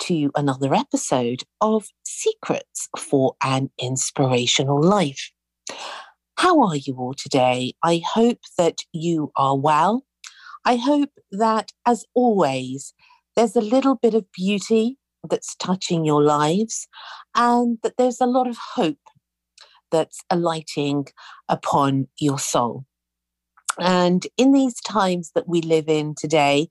to another episode of Secrets for an Inspirational Life. How are you all today? I hope that you are well. I hope that, as always, there's a little bit of beauty that's touching your lives and that there's a lot of hope that's alighting upon your soul. And in these times that we live in today,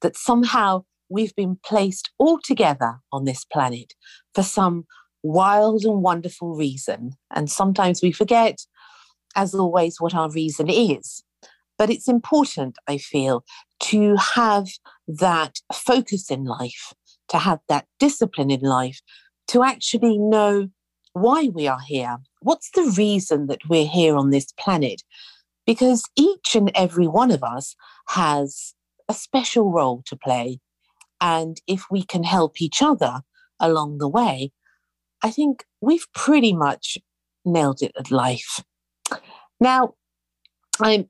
that somehow we've been placed all together on this planet for some wild and wonderful reason. And sometimes we forget, as always, what our reason is. But it's important, I feel, to have that focus in life, to have that discipline in life, to actually know why we are here. What's the reason that we're here on this planet? Because each and every one of us has a special role to play. And if we can help each other along the way, I think we've pretty much nailed it at life. Now, I'm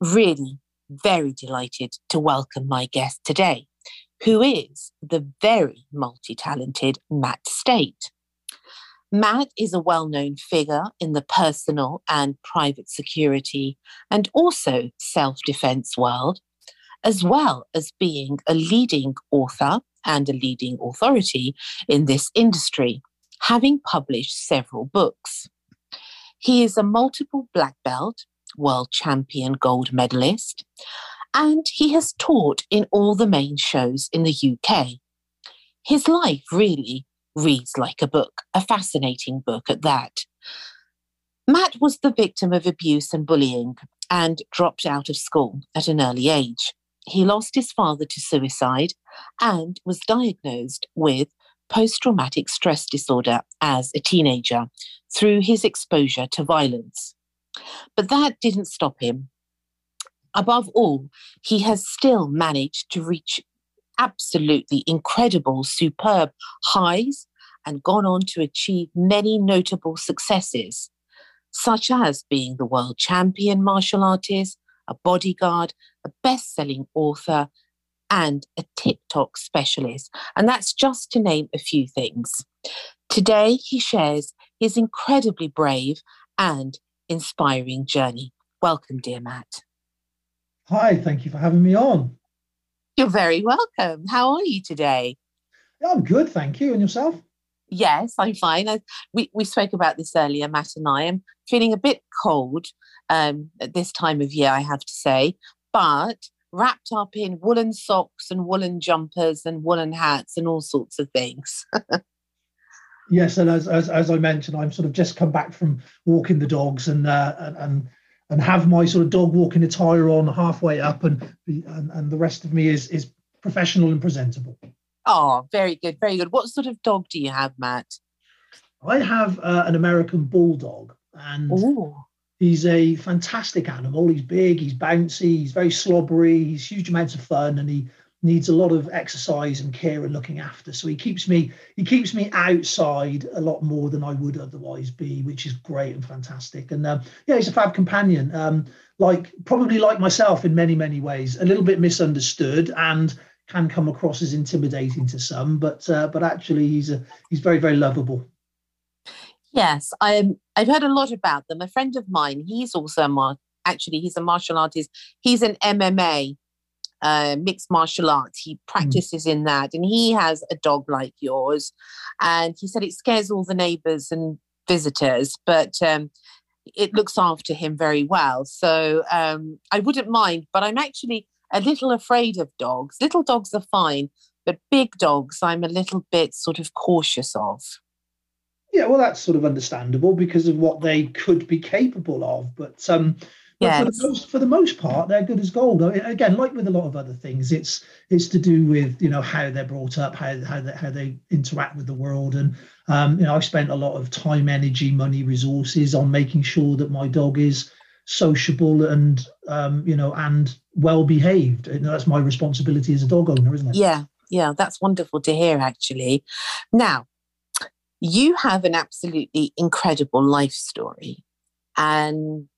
really very delighted to welcome my guest today, who is the very multi talented Matt Stait. Matt is a well known figure in the personal and private security and also self defense world as well as being a leading author and a leading authority in this industry, having published several books. He is a multiple black belt, world champion gold medalist, and he has taught in all the main shows in the UK. His life really reads like a book, a fascinating book at that. Matt was the victim of abuse and bullying and dropped out of school at an early age he lost his father to suicide and was diagnosed with post traumatic stress disorder as a teenager through his exposure to violence. But that didn't stop him. Above all, he has still managed to reach absolutely incredible, superb highs and gone on to achieve many notable successes, such as being the world champion martial artist, a bodyguard, a best selling author, and a TikTok specialist. And that's just to name a few things. Today, he shares his incredibly brave and inspiring journey. Welcome, dear Matt. Hi, thank you for having me on. You're very welcome. How are you today? I'm good, thank you. And yourself? Yes, I'm fine. I, we, we spoke about this earlier, Matt and I. I'm feeling a bit cold um, at this time of year, I have to say, but wrapped up in woolen socks and woolen jumpers and woolen hats and all sorts of things. yes, and as, as, as I mentioned, I'm sort of just come back from walking the dogs and uh, and and have my sort of dog walking attire on halfway up, and and, and the rest of me is is professional and presentable. Oh, very good, very good. What sort of dog do you have, Matt? I have uh, an American bulldog, and Ooh. He's a fantastic animal. He's big, he's bouncy, he's very slobbery, he's huge amounts of fun, and he needs a lot of exercise and care and looking after. So he keeps me he keeps me outside a lot more than I would otherwise be, which is great and fantastic. And um, yeah, he's a fab companion. Um, like probably like myself in many many ways, a little bit misunderstood and can come across as intimidating to some, but uh, but actually he's a he's very very lovable. Yes, I'm. I've heard a lot about them. A friend of mine, he's also a mar- actually he's a martial artist. He's an MMA uh, mixed martial arts. He hmm. practices mm. in that, and he has a dog like yours. And he said it scares all the neighbours and visitors, but um, it looks after him very well. So um, I wouldn't mind, but I'm actually a little afraid of dogs. Little dogs are fine, but big dogs, I'm a little bit sort of cautious of. Yeah, well, that's sort of understandable because of what they could be capable of. But um, Yes. For the, most, for the most part, they're good as gold. Again, like with a lot of other things, it's it's to do with you know how they're brought up, how how they, how they interact with the world, and um, you know I've spent a lot of time, energy, money, resources on making sure that my dog is sociable and um, you know and well behaved. And that's my responsibility as a dog owner, isn't it? Yeah, yeah, that's wonderful to hear. Actually, now you have an absolutely incredible life story, and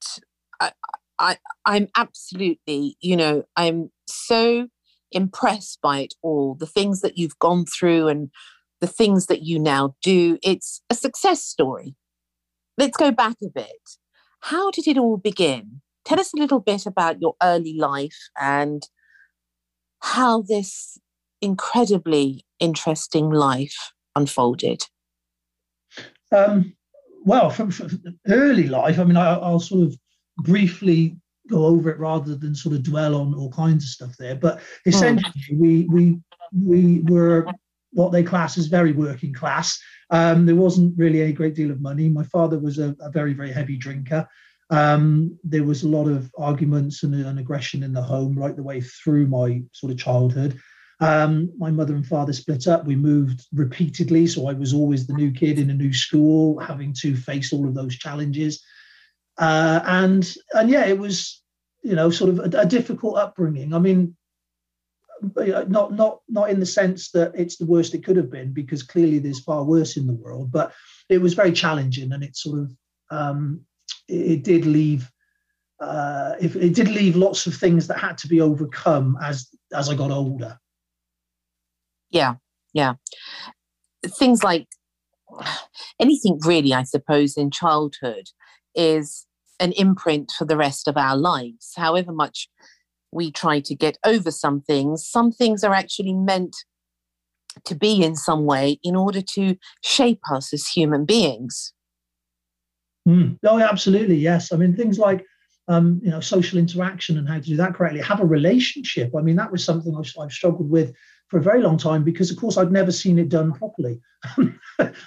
I, I, I'm absolutely, you know, I'm so impressed by it all. The things that you've gone through and the things that you now do. It's a success story. Let's go back a bit. How did it all begin? Tell us a little bit about your early life and how this incredibly interesting life unfolded. Um, well, from, from, early life, I mean, I, will sort of briefly go over it rather than sort of dwell on all kinds of stuff there. But essentially, mm. we we we were what they class as very working class. Um, there wasn't really a great deal of money. My father was a, a very very heavy drinker. Um, there was a lot of arguments and, and, aggression in the home right the way through my sort of childhood. Um, my mother and father split up. We moved repeatedly, so I was always the new kid in a new school, having to face all of those challenges. Uh, and and yeah, it was you know sort of a, a difficult upbringing. I mean, not not not in the sense that it's the worst it could have been, because clearly there's far worse in the world. But it was very challenging, and it sort of um, it, it did leave. Uh, it did leave lots of things that had to be overcome as as I got older. Yeah, yeah. Things like anything really, I suppose, in childhood is an imprint for the rest of our lives. However much we try to get over some things, some things are actually meant to be in some way in order to shape us as human beings. Mm. Oh, absolutely. Yes. I mean, things like um, you know social interaction and how to do that correctly. Have a relationship. I mean, that was something I've, I've struggled with for a very long time because, of course, I'd never seen it done properly. and,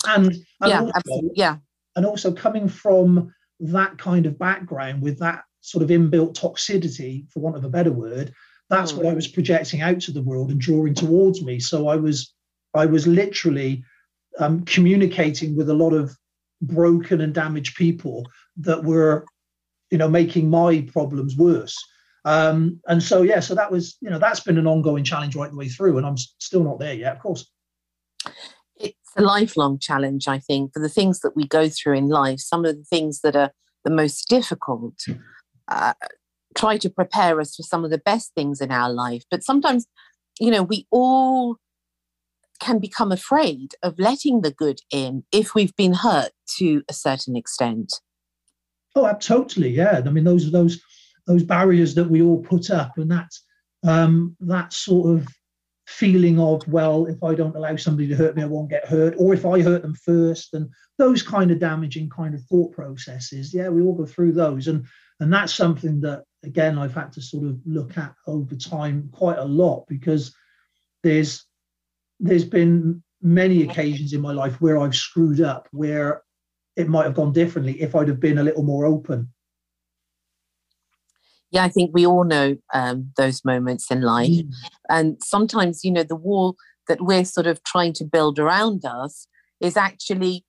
and yeah, also, absolutely. yeah, and also coming from that kind of background with that sort of inbuilt toxicity, for want of a better word, that's mm. what I was projecting out to the world and drawing towards me. So I was, I was literally um, communicating with a lot of broken and damaged people that were, you know, making my problems worse. Um, and so yeah, so that was, you know, that's been an ongoing challenge right the way through, and I'm still not there yet, of course It's a lifelong challenge, I think, for the things that we go through in life, some of the things that are the most difficult. Uh, try to prepare us for some of the best things in our life. But sometimes, you know, we all can become afraid of letting the good in if we've been hurt to a certain extent. Oh, totally. Yeah. I mean, those are those those barriers that we all put up, and that um, that sort of feeling of well if i don't allow somebody to hurt me i won't get hurt. Or if i hurt them first and those kind of damaging kind of thought processes. Yeah we all go through those. And and that's something that again i've had to sort of look at over time quite a lot because there's there's been many occasions in my life where i've screwed up where it might have gone differently if i'd have been a little more open yeah, I think we all know um, those moments in life. Mm. And sometimes, you know, the wall that we're sort of trying to build around us is actually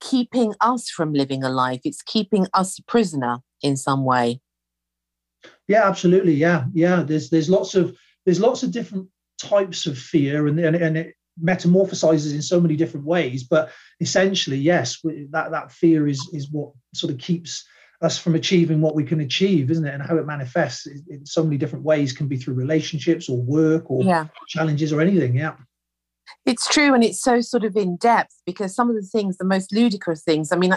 keeping us from living a life. It's keeping us a prisoner in some way. Yeah, absolutely. Yeah, yeah. There's there's lots of there's lots of different types of fear, and and, and it metamorphosizes in so many different ways. But essentially, yes, that that fear is is what sort of keeps us from achieving what we can achieve, isn't it? And how it manifests in so many different ways can be through relationships or work or yeah. challenges or anything. Yeah. It's true. And it's so sort of in depth because some of the things, the most ludicrous things, I mean,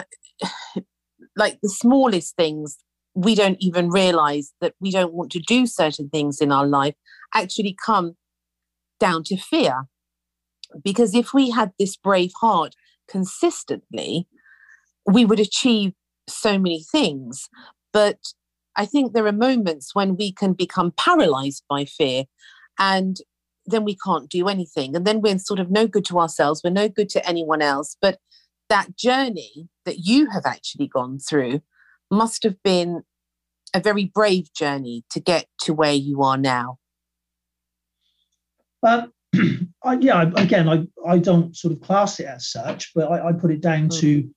like the smallest things, we don't even realize that we don't want to do certain things in our life actually come down to fear. Because if we had this brave heart consistently, we would achieve so many things. But I think there are moments when we can become paralyzed by fear and then we can't do anything. And then we're sort of no good to ourselves, we're no good to anyone else. But that journey that you have actually gone through must have been a very brave journey to get to where you are now. Um, I, yeah, again, I, I don't sort of class it as such, but I, I put it down mm. to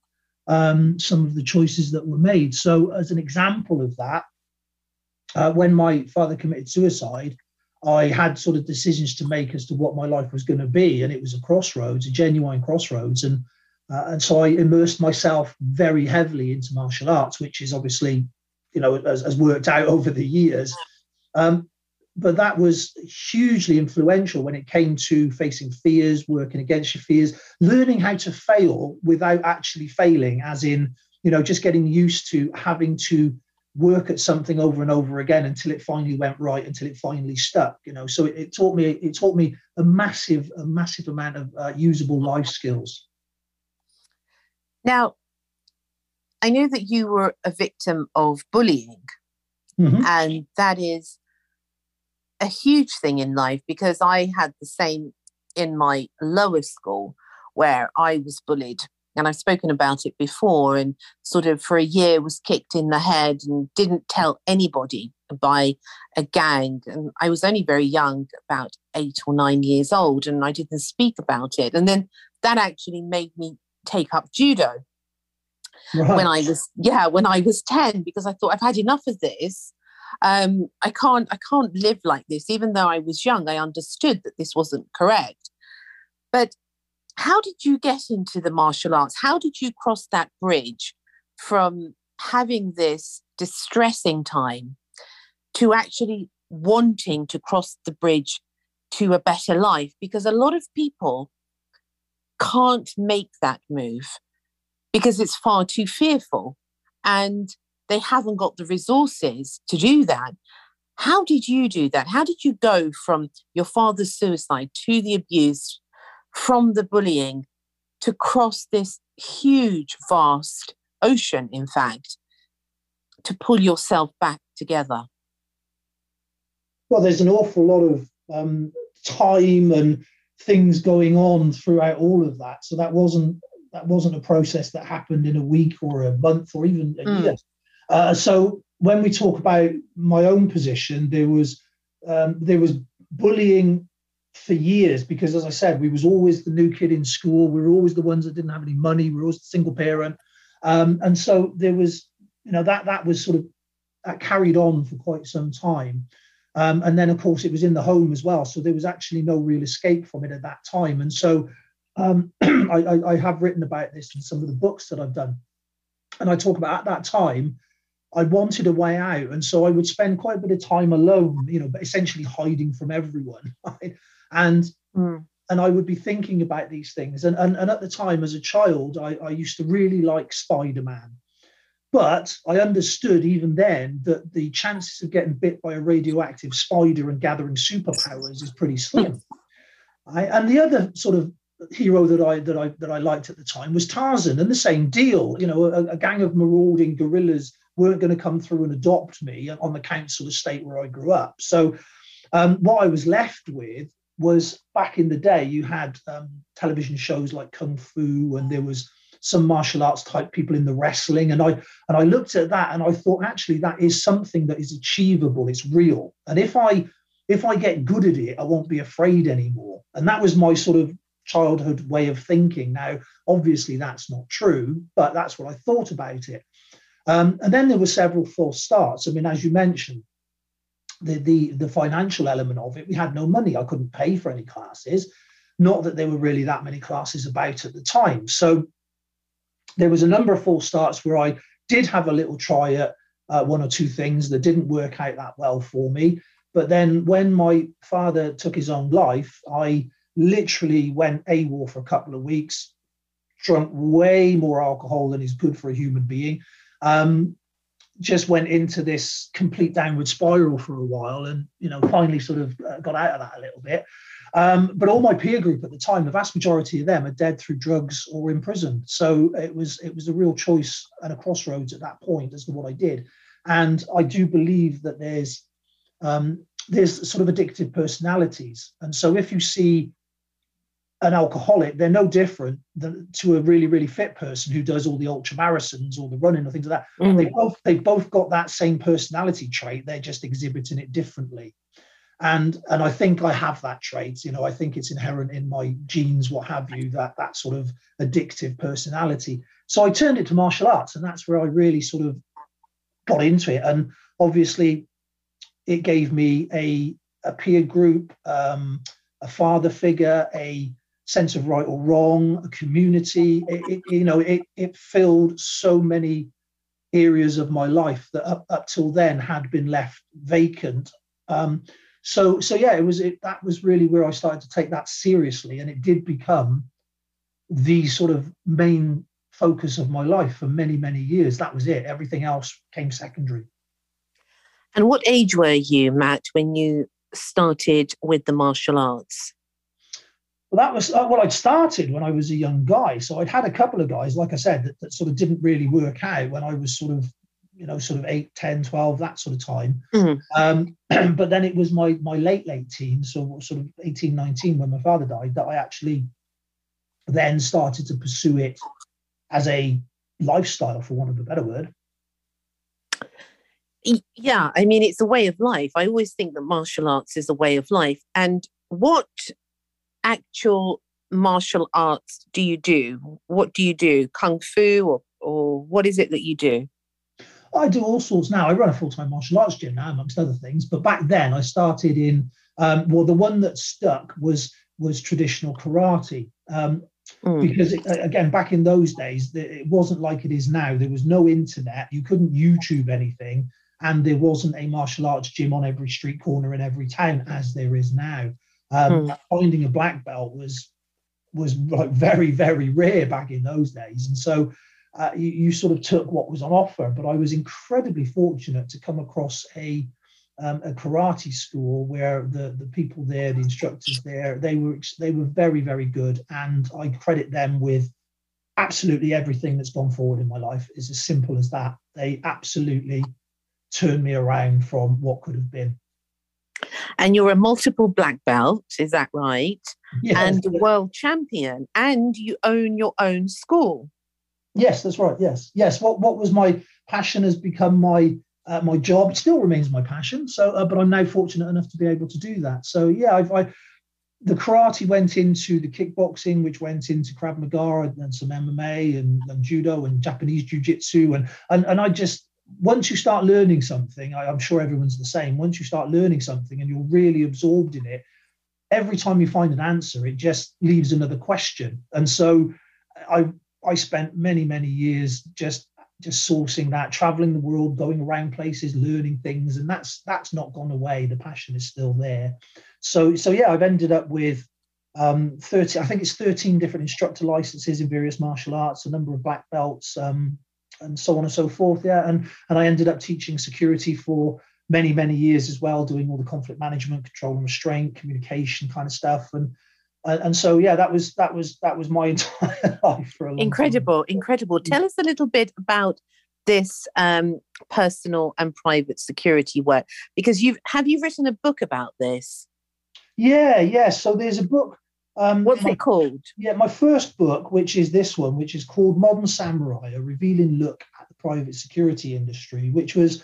um, some of the choices that were made. So, as an example of that, uh, when my father committed suicide, I had sort of decisions to make as to what my life was going to be, and it was a crossroads, a genuine crossroads, and uh, and so I immersed myself very heavily into martial arts, which is obviously, you know, has, has worked out over the years. Um, but that was hugely influential when it came to facing fears, working against your fears, learning how to fail without actually failing, as in, you know, just getting used to having to work at something over and over again until it finally went right, until it finally stuck. You know, so it, it taught me it taught me a massive, a massive amount of uh, usable life skills. Now, I know that you were a victim of bullying, mm-hmm. and that is a huge thing in life because I had the same in my lower school where I was bullied. And I've spoken about it before, and sort of for a year was kicked in the head and didn't tell anybody by a gang. And I was only very young, about eight or nine years old, and I didn't speak about it. And then that actually made me take up judo right. when I was, yeah, when I was 10, because I thought I've had enough of this um, I can't I can't live like this. Even though I was young, I understood that this wasn't correct. But how did you get into the martial arts? How did you cross that bridge from having this distressing time to actually wanting to cross the bridge to a better life? Because a lot of people can't make that move because it's far too fearful. And they haven't got the resources to do that. How did you do that? How did you go from your father's suicide to the abuse, from the bullying, to cross this huge, vast ocean, in fact, to pull yourself back together? Well, there's an awful lot of um, time and things going on throughout all of that. So that wasn't that wasn't a process that happened in a week or a month or even a mm. year. Uh, so when we talk about my own position, there was um, there was bullying for years because, as I said, we was always the new kid in school. We were always the ones that didn't have any money. We were always single parent, um, and so there was, you know, that that was sort of that carried on for quite some time. Um, and then, of course, it was in the home as well. So there was actually no real escape from it at that time. And so um, I, I, have written about this in some of the books that I've done. And I talk about at that time, I wanted a way out. And so I would spend quite a bit of time alone, you know, but essentially hiding from everyone. Right? And mm. and I would be thinking about these things. And, and, and at the time, as a child, I, I used to really like Spider-Man. But I understood even then that the chances of getting bit by a radioactive spider and gathering superpowers is pretty slim. I, and the other sort of hero that I that I that I liked at the time was Tarzan, and the same deal. You know, a, a gang of marauding gorillas weren't going to come through and adopt me on the council estate where I grew up. So um, what I was left with was back in the day, you had um, television shows like Kung Fu, and there was some martial arts type people in the wrestling, and I and I looked at that and I thought actually that is something that is achievable. It's real, and if I if I get good at it, I won't be afraid anymore. And that was my sort of childhood way of thinking. Now, obviously, that's not true, but that's what I thought about it. Um, and then there were several false starts. I mean, as you mentioned, the, the, the financial element of it, we had no money. I couldn't pay for any classes. Not that there were really that many classes about at the time. So there was a number of false starts where I did have a little try at uh, one or two things that didn't work out that well for me. But then when my father took his own life, I literally went AWOL for a couple of weeks, drunk way more alcohol than is good for a human being, um, just went into this complete downward spiral for a while, and you know, finally sort of uh, got out of that a little bit. Um, but all my peer group at the time, the vast majority of them are dead through drugs or in prison. So it was it was a real choice and a crossroads at that point as to what I did. And I do believe that there's um, there's sort of addictive personalities. And so if you see an alcoholic, they're no different than to a really, really fit person who does all the ultra marathons or the running or things like that. Mm. They both they both got that same personality trait. They're just exhibiting it differently and and I think I have that trait. You know, I think it's inherent in my genes, what have you, that that sort of addictive personality. So I turned it to martial arts, and that's where I really sort of got into it. And obviously, it gave me a a peer group, um, a father figure, a sense of right or wrong, a community. It, it, you know, it it filled so many areas of my life that up, up till then had been left vacant. Um, so so yeah, it was it, that was really where I started to take that seriously, and it did become the sort of main focus of my life for many many years. That was it. Everything else came secondary. And what age were you, Matt, when you started with the martial arts? Well, that was uh, well. I'd started when I was a young guy, so I'd had a couple of guys, like I said, that, that sort of didn't really work out when I was sort of you know, sort of 8, 10, 12, that sort of time. Mm-hmm. Um, but then it was my my late, late teens, so sort of 18, 19, when my father died, that I actually then started to pursue it as a lifestyle, for want of a better word. Yeah, I mean, it's a way of life. I always think that martial arts is a way of life. And what actual martial arts do you do? What do you do? Kung Fu or, or what is it that you do? I do all sorts now. I run a full time martial arts gym now, amongst other things. But back then, I started in um, well, the one that stuck was was traditional karate. Um, mm. Because it, again, back in those days, it wasn't like it is now. There was no internet. You couldn't YouTube anything, and there wasn't a martial arts gym on every street corner in every town as there is now. Um, mm. Finding a black belt was was like very very rare back in those days, and so uh, you, you, sort of took what was on offer. But I was incredibly fortunate to come across a um, a karate school where the the people there, the instructors there, they were they were very very good, and I credit them with absolutely everything that's gone forward in my life. Is as simple as that. They absolutely turned me around from what could have been. And you're a multiple black belt, is that right? Yes. And world champion, and you own your own school. Yes, that's right. Yes, yes. What what was my passion has become my uh, my job. It still remains my passion. So, uh, but I'm now fortunate enough to be able to do that. So, yeah, I've, I the karate went into the kickboxing, which went into Krav Maga and, and some MMA and, and, judo and Japanese jiu-jitsu. And, and, and I just, once you start learning something, I, I'm sure everyone's the same. Once you start learning something and you're really absorbed in it, every time you find an answer, it just leaves another question. And so I I spent many, many years just just sourcing that, traveling the world, going around places, learning things, and that's that's not gone away. The passion is still there. So so yeah, I've ended up with um, 30, I think it's 13 different instructor licenses in various martial arts, a number of black belts, um, and so on and so forth. Yeah, and and I ended up teaching security for many many years as well, doing all the conflict management, control and restraint, communication kind of stuff, and and, so yeah that was that was that was my entire life for a long incredible time. incredible tell us a little bit about this um, personal and private security work because you've have you written a book about this? Yeah yeah. So there's a book um, What's my, it called? Yeah, my first book, which is this one, which is called Modern Samurai: A Revealing Look at the Private Security Industry, which was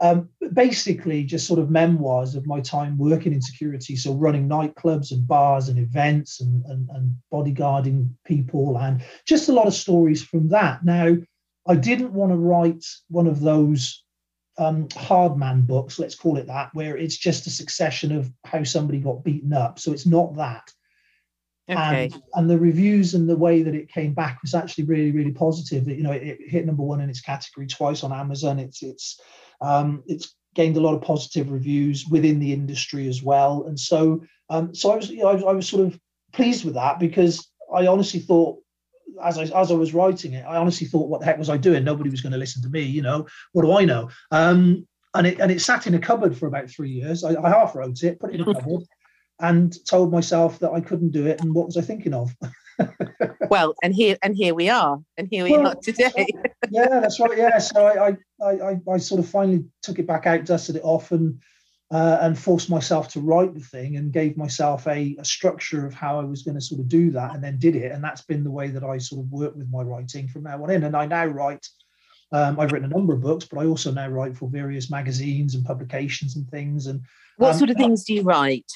um, basically just sort of memoirs of my time working in security. So running nightclubs and bars and events and, and, and bodyguarding people and just a lot of stories from that. Now i didn't want to write one of those um, hard man books let's call it that where it's just a succession of how somebody got beaten up. So it's not that Okay. And, and the reviews and the way that it came back was actually really, really positive. You know, it, it hit number one in its category twice on Amazon. It's it's um, it's gained a lot of positive reviews within the industry as well. And so, um, so I was, you know, I was, I was sort of pleased with that because I honestly thought as I as I was writing it, I honestly thought, what the heck was I doing? Nobody was going to listen to me. You know, what do I know? Um, and it and it sat in a cupboard for about three years. I, I half wrote it, put it in a cupboard, and told myself that I couldn't do it. And what was I thinking of? well, and here and here we are, and here we well, are today. yeah, that's right. Yeah, so I, I I I sort of finally took it back out, dusted it off, and uh, and forced myself to write the thing and gave myself a, a structure of how I was going to sort of do that, and then did it. And that's been the way that I sort of work with my writing from now on in. And I now write. Um, I've written a number of books, but I also now write for various magazines and publications and things. And what um, sort of things do you write?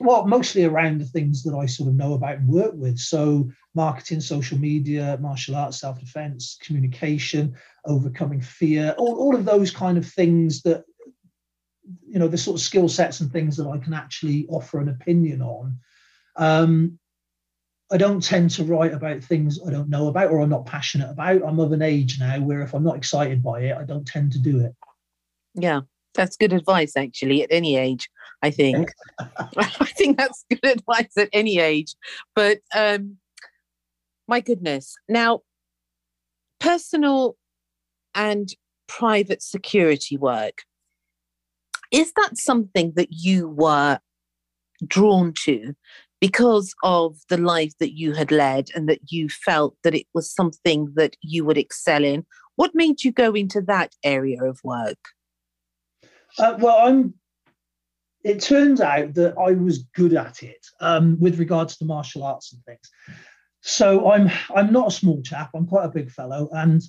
Well, mostly around the things that I sort of know about and work with. So, marketing, social media, martial arts, self defense, communication, overcoming fear, all, all of those kind of things that, you know, the sort of skill sets and things that I can actually offer an opinion on. Um, I don't tend to write about things I don't know about or I'm not passionate about. I'm of an age now where if I'm not excited by it, I don't tend to do it. Yeah, that's good advice, actually, at any age. I think. I think that's good advice at any age. But um, my goodness. Now, personal and private security work, is that something that you were drawn to because of the life that you had led and that you felt that it was something that you would excel in? What made you go into that area of work? Uh, well, I'm it turns out that I was good at it um, with regards to martial arts and things. So I'm I'm not a small chap. I'm quite a big fellow, and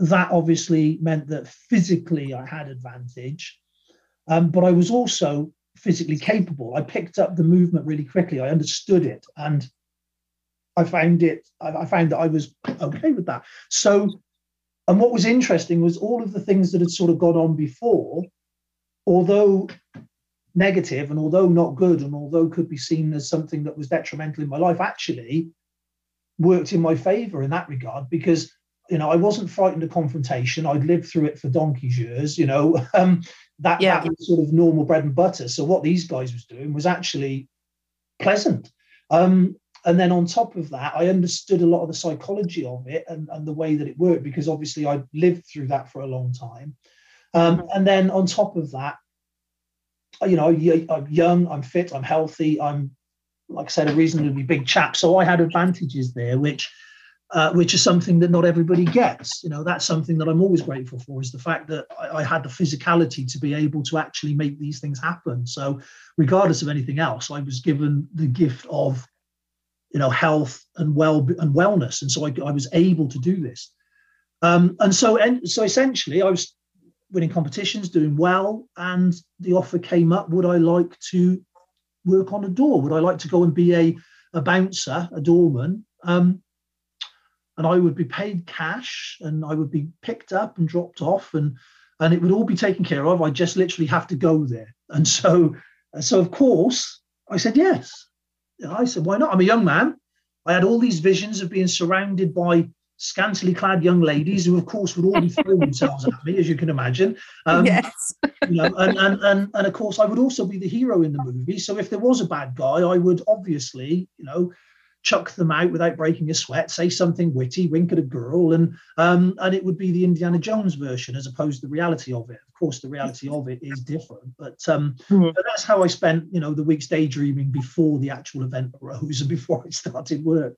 that obviously meant that physically I had advantage, um, but I was also physically capable. I picked up the movement really quickly. I understood it, and I found it. I found that I was okay with that. So, and what was interesting was all of the things that had sort of gone on before, although negative and although not good and although could be seen as something that was detrimental in my life actually worked in my favor in that regard because you know i wasn't frightened of confrontation i'd lived through it for donkey's years you know um, that, yeah. that was sort of normal bread and butter so what these guys was doing was actually pleasant um, and then on top of that i understood a lot of the psychology of it and, and the way that it worked because obviously i lived through that for a long time um, mm-hmm. and then on top of that you know, I'm young, I'm fit, I'm healthy, I'm, like I said, a reasonably big chap. So I had advantages there, which, uh, which is something that not everybody gets. You know, that's something that I'm always grateful for is the fact that I, I had the physicality to be able to actually make these things happen. So, regardless of anything else, I was given the gift of, you know, health and well and wellness, and so I, I was able to do this. Um, and so, and so essentially, I was winning competitions, doing well, and the offer came up. Would I like to work on a door? Would I like to go and be a, a bouncer, a doorman? Um, and I would be paid cash, and I would be picked up and dropped off, and and it would all be taken care of. I just literally have to go there. And so, so of course, I said yes. I said, why not? I'm a young man. I had all these visions of being surrounded by scantily clad young ladies who, of course, would all be throwing themselves at me, as you can imagine. Um, yes. you know, and, and, and, and of course, I would also be the hero in the movie. So if there was a bad guy, I would obviously, you know, chuck them out without breaking a sweat, say something witty, wink at a girl, and um, and it would be the Indiana Jones version as opposed to the reality of it. Of course, the reality of it is different, but um, mm-hmm. but that's how I spent, you know, the weeks daydreaming before the actual event arose and before I started work.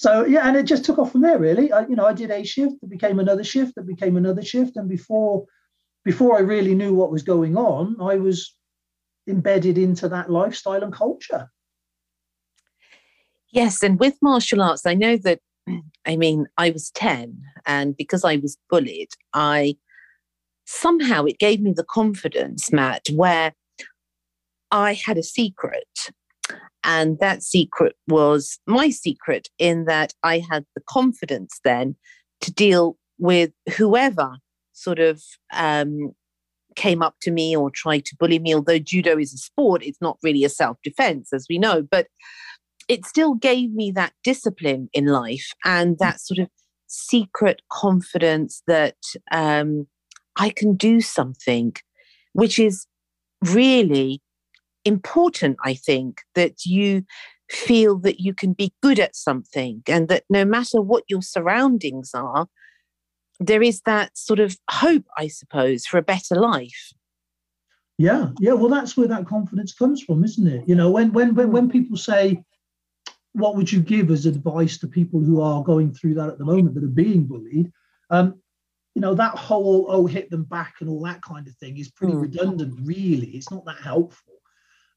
So yeah, and it just took off from there. Really, I, you know, I did a shift, it became another shift, it became another shift, and before before I really knew what was going on, I was embedded into that lifestyle and culture. Yes, and with martial arts, I know that. I mean, I was ten, and because I was bullied, I somehow it gave me the confidence, Matt, where I had a secret and that secret was my secret in that I had the confidence then to deal with whoever sort of um, came up to me or tried to bully me. Although judo is a sport, it's not really a self defense, as we know, but it still gave me that discipline in life and that sort of secret confidence that um, I can do something, which is really important, I think, that you feel that you can be good at something and that no matter what your surroundings are, there is that sort of hope, I suppose, for a better life. Yeah, yeah. Well, that's where that confidence comes from, isn't it? You know, when when when, when people say, "What would you give as advice to people who are going through that at the moment that are being bullied?" Um, you know, that whole "oh, hit them back" and all that kind of thing is pretty mm. redundant. Really, it's not that helpful.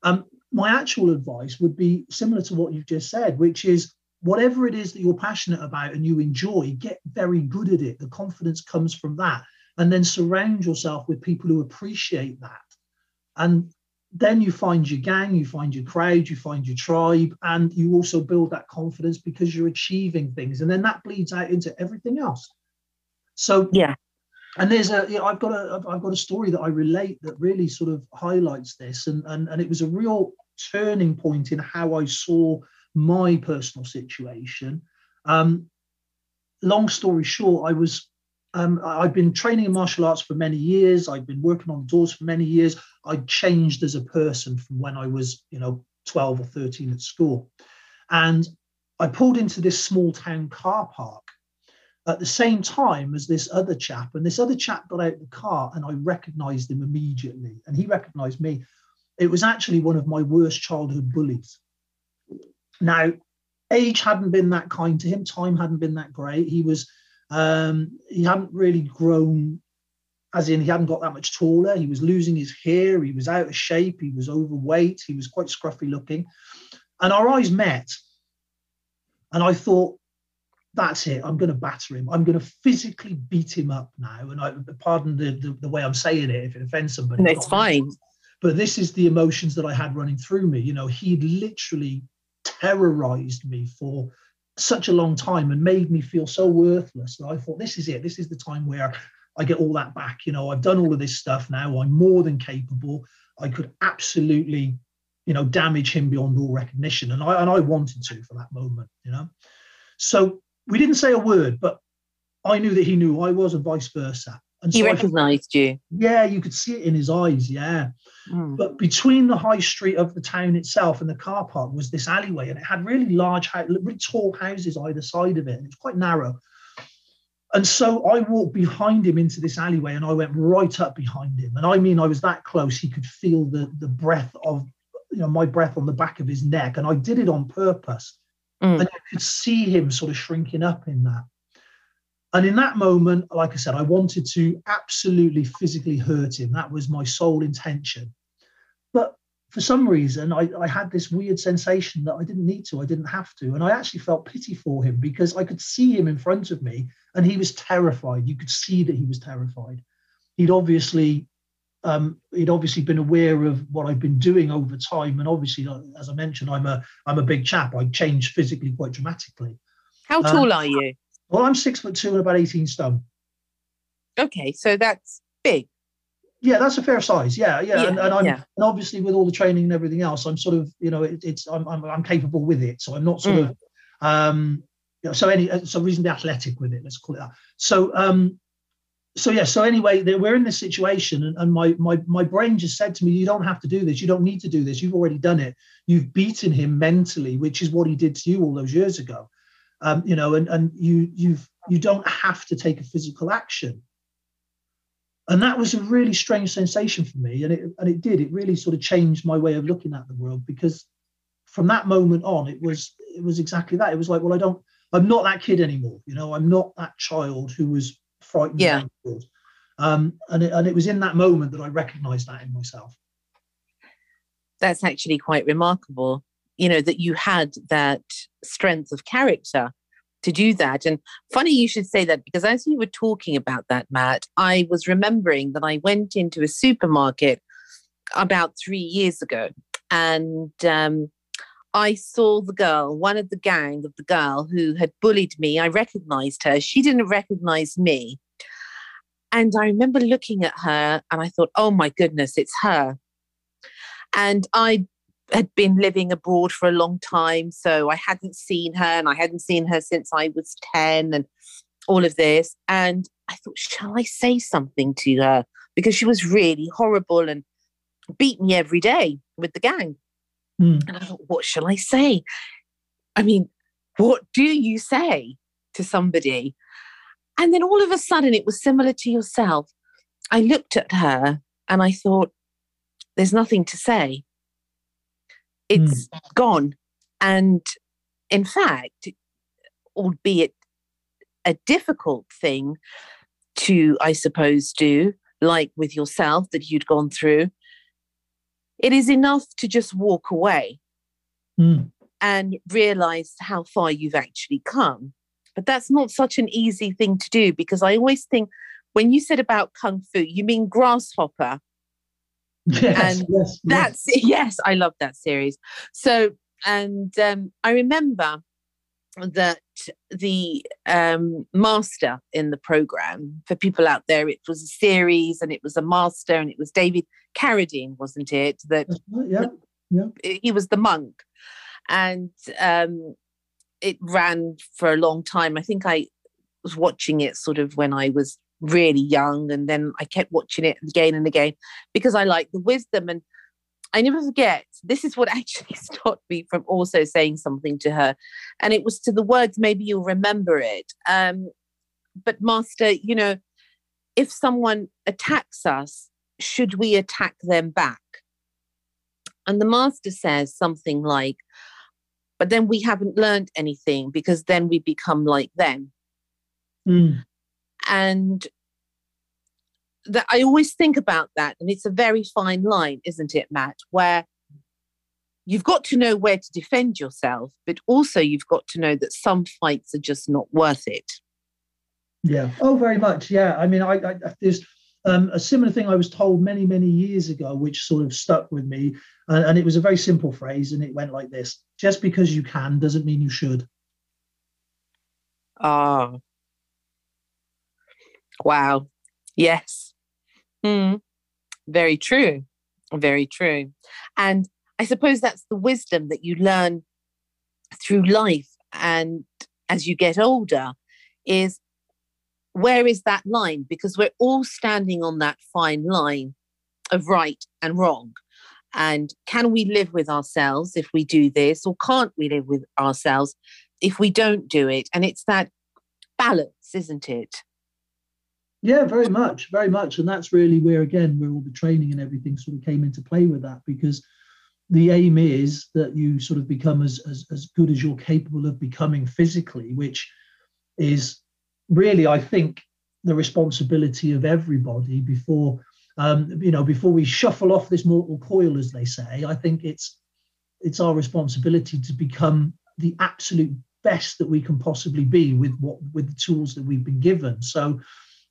Um, my actual advice would be similar to what you've just said, which is whatever it is that you're passionate about and you enjoy, get very good at it. The confidence comes from that. And then surround yourself with people who appreciate that. And then you find your gang, you find your crowd, you find your tribe, and you also build that confidence because you're achieving things. And then that bleeds out into everything else. So, yeah. And there's a, you know, I've got a, I've got a story that I relate that really sort of highlights this, and and and it was a real turning point in how I saw my personal situation. Um, long story short, I was um, I've been training in martial arts for many years. I've been working on doors for many years. I changed as a person from when I was, you know, 12 or 13 at school. And I pulled into this small town car park at the same time as this other chap. And this other chap got out of the car and I recognized him immediately. And he recognized me. It was actually one of my worst childhood bullies. Now, age hadn't been that kind to him. Time hadn't been that great. He was, um, he hadn't really grown, as in he hadn't got that much taller. He was losing his hair. He was out of shape. He was overweight. He was quite scruffy looking. And our eyes met. And I thought, that's it. I'm going to batter him. I'm going to physically beat him up now. And I pardon the, the, the way I'm saying it if it offends somebody. No, it's fine. But this is the emotions that I had running through me. You know, he'd literally terrorized me for such a long time and made me feel so worthless that I thought, this is it. This is the time where I get all that back. You know, I've done all of this stuff now. I'm more than capable. I could absolutely, you know, damage him beyond all recognition. And I and I wanted to for that moment, you know. So we didn't say a word, but I knew that he knew I was and vice versa. And he so recognized you. Yeah, you could see it in his eyes. Yeah. Mm. But between the high street of the town itself and the car park was this alleyway, and it had really large, really tall houses either side of it. And it was quite narrow. And so I walked behind him into this alleyway and I went right up behind him. And I mean, I was that close, he could feel the, the breath of, you know, my breath on the back of his neck. And I did it on purpose. Mm. And you could see him sort of shrinking up in that. And in that moment, like I said, I wanted to absolutely physically hurt him. That was my sole intention. But for some reason, I, I, had this weird sensation that I didn't need to, I didn't have to. And I actually felt pity for him because I could see him in front of me and he was terrified. You could see that he was terrified. He'd obviously um, he'd obviously been aware of what I've been doing over time, and obviously, as I mentioned, I'm a I'm a big chap. I changed physically quite dramatically. How tall um, are you? Well, I'm six foot two and about 18 stone. Okay, so that's big. Yeah, that's a fair size. Yeah, yeah, yeah and, and I'm yeah. and obviously with all the training and everything else, I'm sort of you know it, it's I'm, I'm, I'm capable with it, so I'm not sort mm. of um you know so any so reasonably athletic with it. Let's call it that. So um so yeah so anyway we're in this situation and, and my, my my brain just said to me you don't have to do this you don't need to do this you've already done it you've beaten him mentally which is what he did to you all those years ago um, you know, and, and you you've you don't have to take a physical action. And that was a really strange sensation for me. And it and it did, it really sort of changed my way of looking at the world because from that moment on, it was it was exactly that. It was like, well, I don't, I'm not that kid anymore. You know, I'm not that child who was frightened. Yeah. Um, and it, and it was in that moment that I recognized that in myself. That's actually quite remarkable you know that you had that strength of character to do that and funny you should say that because as you were talking about that matt i was remembering that i went into a supermarket about three years ago and um, i saw the girl one of the gang of the girl who had bullied me i recognized her she didn't recognize me and i remember looking at her and i thought oh my goodness it's her and I had been living abroad for a long time. So I hadn't seen her and I hadn't seen her since I was 10 and all of this. And I thought, shall I say something to her? Because she was really horrible and beat me every day with the gang. Mm. And I thought, what shall I say? I mean, what do you say to somebody? And then all of a sudden, it was similar to yourself. I looked at her and I thought, there's nothing to say. It's mm. gone. And in fact, albeit a difficult thing to, I suppose, do, like with yourself that you'd gone through, it is enough to just walk away mm. and realize how far you've actually come. But that's not such an easy thing to do because I always think when you said about kung fu, you mean grasshopper. Yes, and yes, that's yes. yes, I love that series. So, and um, I remember that the um, master in the program for people out there it was a series and it was a master and it was david carradine wasn't it that yeah, yeah. he was the monk and um, it ran for a long time i think i was watching it sort of when i was really young and then i kept watching it again and again because i like the wisdom and I never forget, this is what actually stopped me from also saying something to her. And it was to the words, maybe you'll remember it. Um, but, Master, you know, if someone attacks us, should we attack them back? And the Master says something like, but then we haven't learned anything because then we become like them. Mm. And that I always think about that, and it's a very fine line, isn't it, Matt? Where you've got to know where to defend yourself, but also you've got to know that some fights are just not worth it. Yeah. Oh, very much. Yeah. I mean, I, I there's um, a similar thing I was told many, many years ago, which sort of stuck with me, and, and it was a very simple phrase, and it went like this: "Just because you can doesn't mean you should." Oh. Wow. Yes. Mm, very true. Very true. And I suppose that's the wisdom that you learn through life and as you get older is where is that line? Because we're all standing on that fine line of right and wrong. And can we live with ourselves if we do this, or can't we live with ourselves if we don't do it? And it's that balance, isn't it? Yeah, very much, very much. And that's really where, again, where all the training and everything sort of came into play with that because the aim is that you sort of become as, as, as good as you're capable of becoming physically, which is really, I think, the responsibility of everybody before, um, you know, before we shuffle off this mortal coil, as they say. I think it's it's our responsibility to become the absolute best that we can possibly be with what with the tools that we've been given. So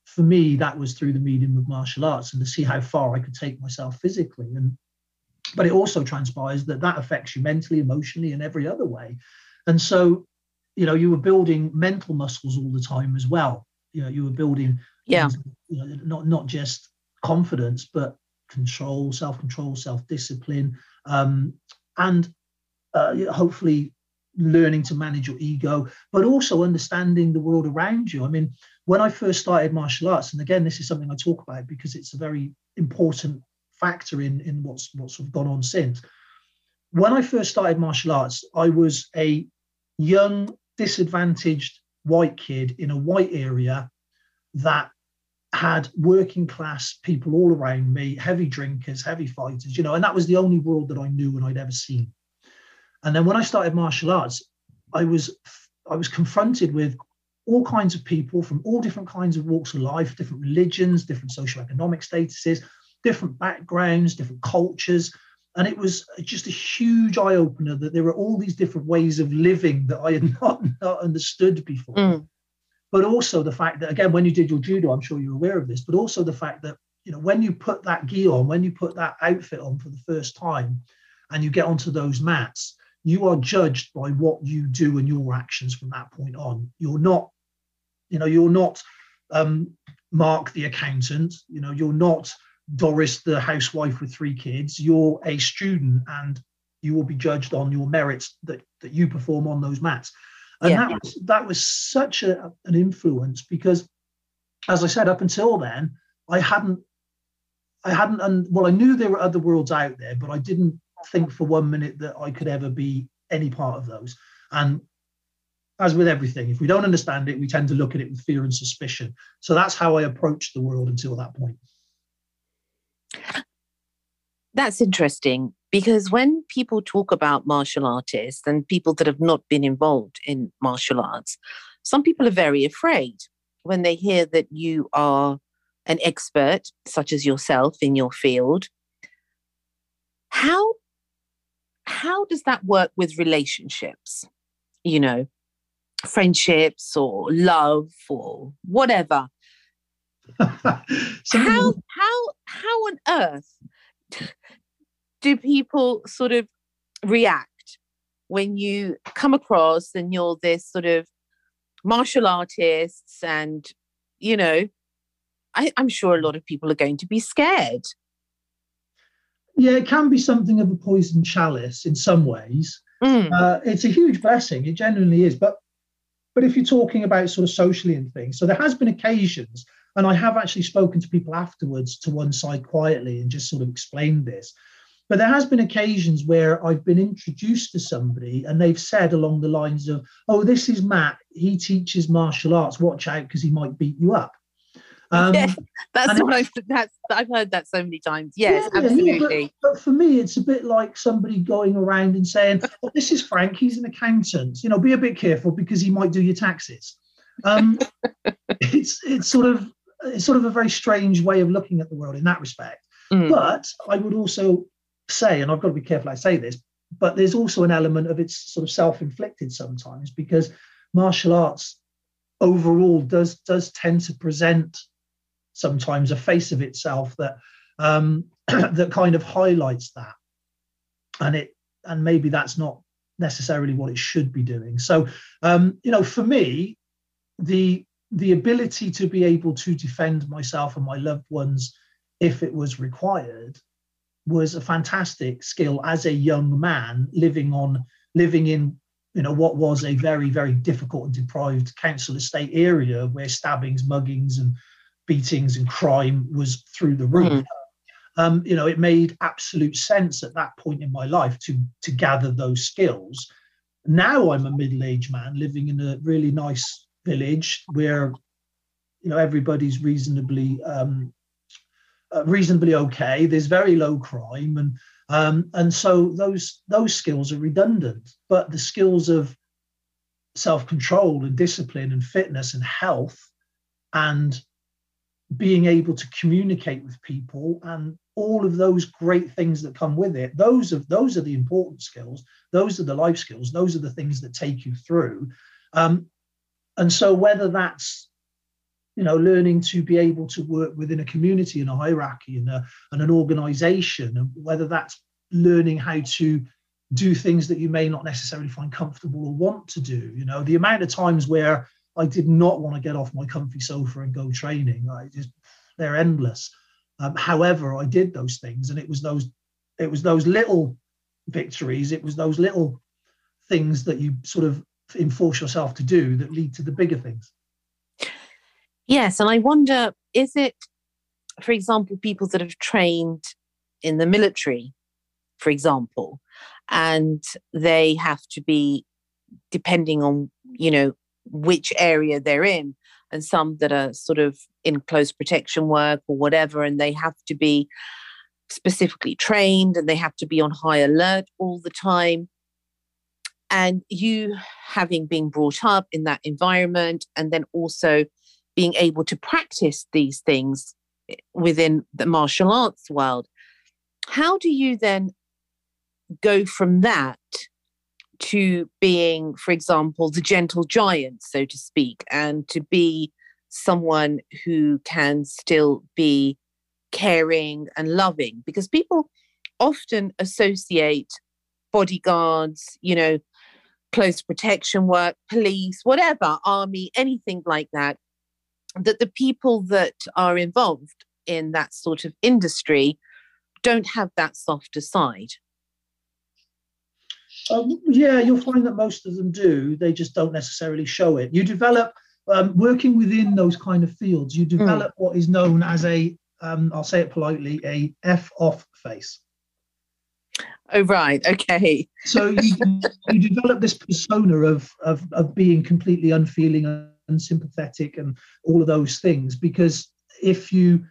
for me, that was through the medium of martial arts and to see how far I could take myself physically. And but it also transpires that that affects you mentally, emotionally, and every other way. And so, you know, you were building mental muscles all the time as well. You know, you were building, yeah, you know, not not just confidence, but control, self-control, self-discipline, um, and uh, hopefully learning to manage your ego, but also understanding the world around you. I mean, when I first started martial arts, and again, this is something I talk about because it's a very important factor in, in what's what's sort of gone on since. When I first started martial arts, I was a young, disadvantaged white kid in a white area that had working class people all around me, heavy drinkers, heavy fighters, you know, and that was the only world that I knew and I'd ever seen. And then when I started martial arts, I was I was confronted with all kinds of people from all different kinds of walks of life, different religions, different socioeconomic statuses, different backgrounds, different cultures. And it was just a huge eye opener that there were all these different ways of living that I had not, not understood before. Mm. But also the fact that, again, when you did your judo, I'm sure you're aware of this, but also the fact that, you know, when you put that gi on, when you put that outfit on for the first time and you get onto those mats, you are judged by what you do and your actions from that point on. You're not, you know, you're not um, Mark the accountant. You know, you're not Doris the housewife with three kids. You're a student, and you will be judged on your merits that that you perform on those mats. And yeah. that was that was such a, an influence because, as I said, up until then, I hadn't, I hadn't, and well, I knew there were other worlds out there, but I didn't think for one minute that I could ever be any part of those. And as with everything, if we don't understand it, we tend to look at it with fear and suspicion. So that's how I approached the world until that point. That's interesting because when people talk about martial artists and people that have not been involved in martial arts, some people are very afraid when they hear that you are an expert, such as yourself in your field. How how does that work with relationships? You know, friendships or love or whatever. how how how on earth do people sort of react when you come across and you're this sort of martial artists and you know I, i'm sure a lot of people are going to be scared yeah it can be something of a poison chalice in some ways mm. uh, it's a huge blessing it genuinely is but but if you're talking about sort of socially and things so there has been occasions and i have actually spoken to people afterwards to one side quietly and just sort of explained this but there has been occasions where I've been introduced to somebody and they've said along the lines of, "Oh, this is Matt. He teaches martial arts. Watch out because he might beat you up." Um, yeah, that's what I've that's I've heard that so many times. Yes, yeah, absolutely. Yeah, but, but, for me, it's a bit like somebody going around and saying, oh, "This is Frank. He's an accountant. You know, be a bit careful because he might do your taxes." Um, it's it's sort of it's sort of a very strange way of looking at the world in that respect. Mm. But I would also say, and I've got to be careful I say this, but there's also an element of it's sort of self-inflicted sometimes because martial arts overall does does tend to present sometimes a face of itself that um, that kind of highlights that, and it and maybe that's not necessarily what it should be doing. So um, you know, for me, the the ability to be able to defend myself and my loved ones if it was required was a fantastic skill as a young man living on living in you know what was a very very difficult and deprived council estate area where stabbings muggings and beatings and crime was through the roof mm. um, you know it made absolute sense at that point in my life to to gather those skills now i'm a middle-aged man living in a really nice village where you know everybody's reasonably um, uh, reasonably okay. There's very low crime, and um, and so those those skills are redundant. But the skills of self control and discipline and fitness and health and being able to communicate with people and all of those great things that come with it those are those are the important skills those are the life skills those are the things that take you through um, and so whether that's you know, learning to be able to work within a community and a hierarchy and, a, and an organization, and whether that's learning how to do things that you may not necessarily find comfortable or want to do. You know, the amount of times where I did not want to get off my comfy sofa and go training, I just they're endless. Um, however, I did those things, and it was those it was those little victories, it was those little things that you sort of enforce yourself to do that lead to the bigger things. Yes, and I wonder is it, for example, people that have trained in the military, for example, and they have to be depending on, you know, which area they're in, and some that are sort of in close protection work or whatever, and they have to be specifically trained and they have to be on high alert all the time. And you having been brought up in that environment, and then also being able to practice these things eh, within the martial arts world. How do you then go from that to being, for example, the gentle giant, so to speak, and to be someone who can still be caring and loving? Because people often associate bodyguards, you know, close protection work, police, whatever, army, anything like that, that the people that are involved in that sort of industry don't have that softer side. Um, yeah, you'll find that most of them do. They just don't necessarily show it. You develop, um, working within those kind of fields, you hmm. develop mm. what is known as a, um, I'll say it politely, a F off face. Oh right, okay. so you, you develop this persona of, of of being completely unfeeling, and unsympathetic, and all of those things because if you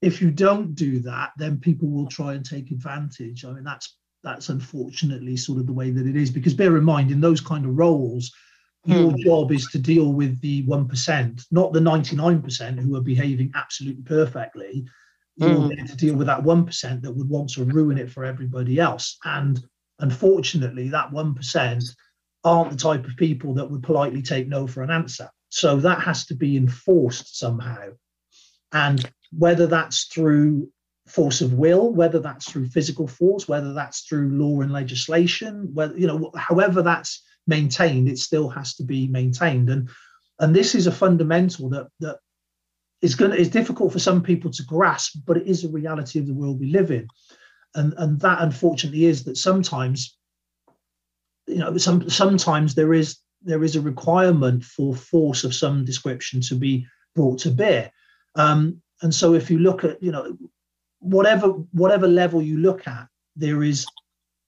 if you don't do that, then people will try and take advantage. I mean, that's that's unfortunately sort of the way that it is. Because bear in mind, in those kind of roles, your hmm. job is to deal with the one percent, not the ninety nine percent who are behaving absolutely perfectly. You're mm. to deal with that one percent that would want to ruin it for everybody else. And unfortunately, that one percent aren't the type of people that would politely take no for an answer. So that has to be enforced somehow. And whether that's through force of will, whether that's through physical force, whether that's through law and legislation, whether you know, however that's maintained, it still has to be maintained. And and this is a fundamental that that is going is difficult for some people to grasp, but it is a reality of the world we live in. And and that unfortunately is that sometimes, you know, some sometimes there is there is a requirement for force of some description to be brought to bear. Um, and so if you look at, you know, whatever whatever level you look at, there is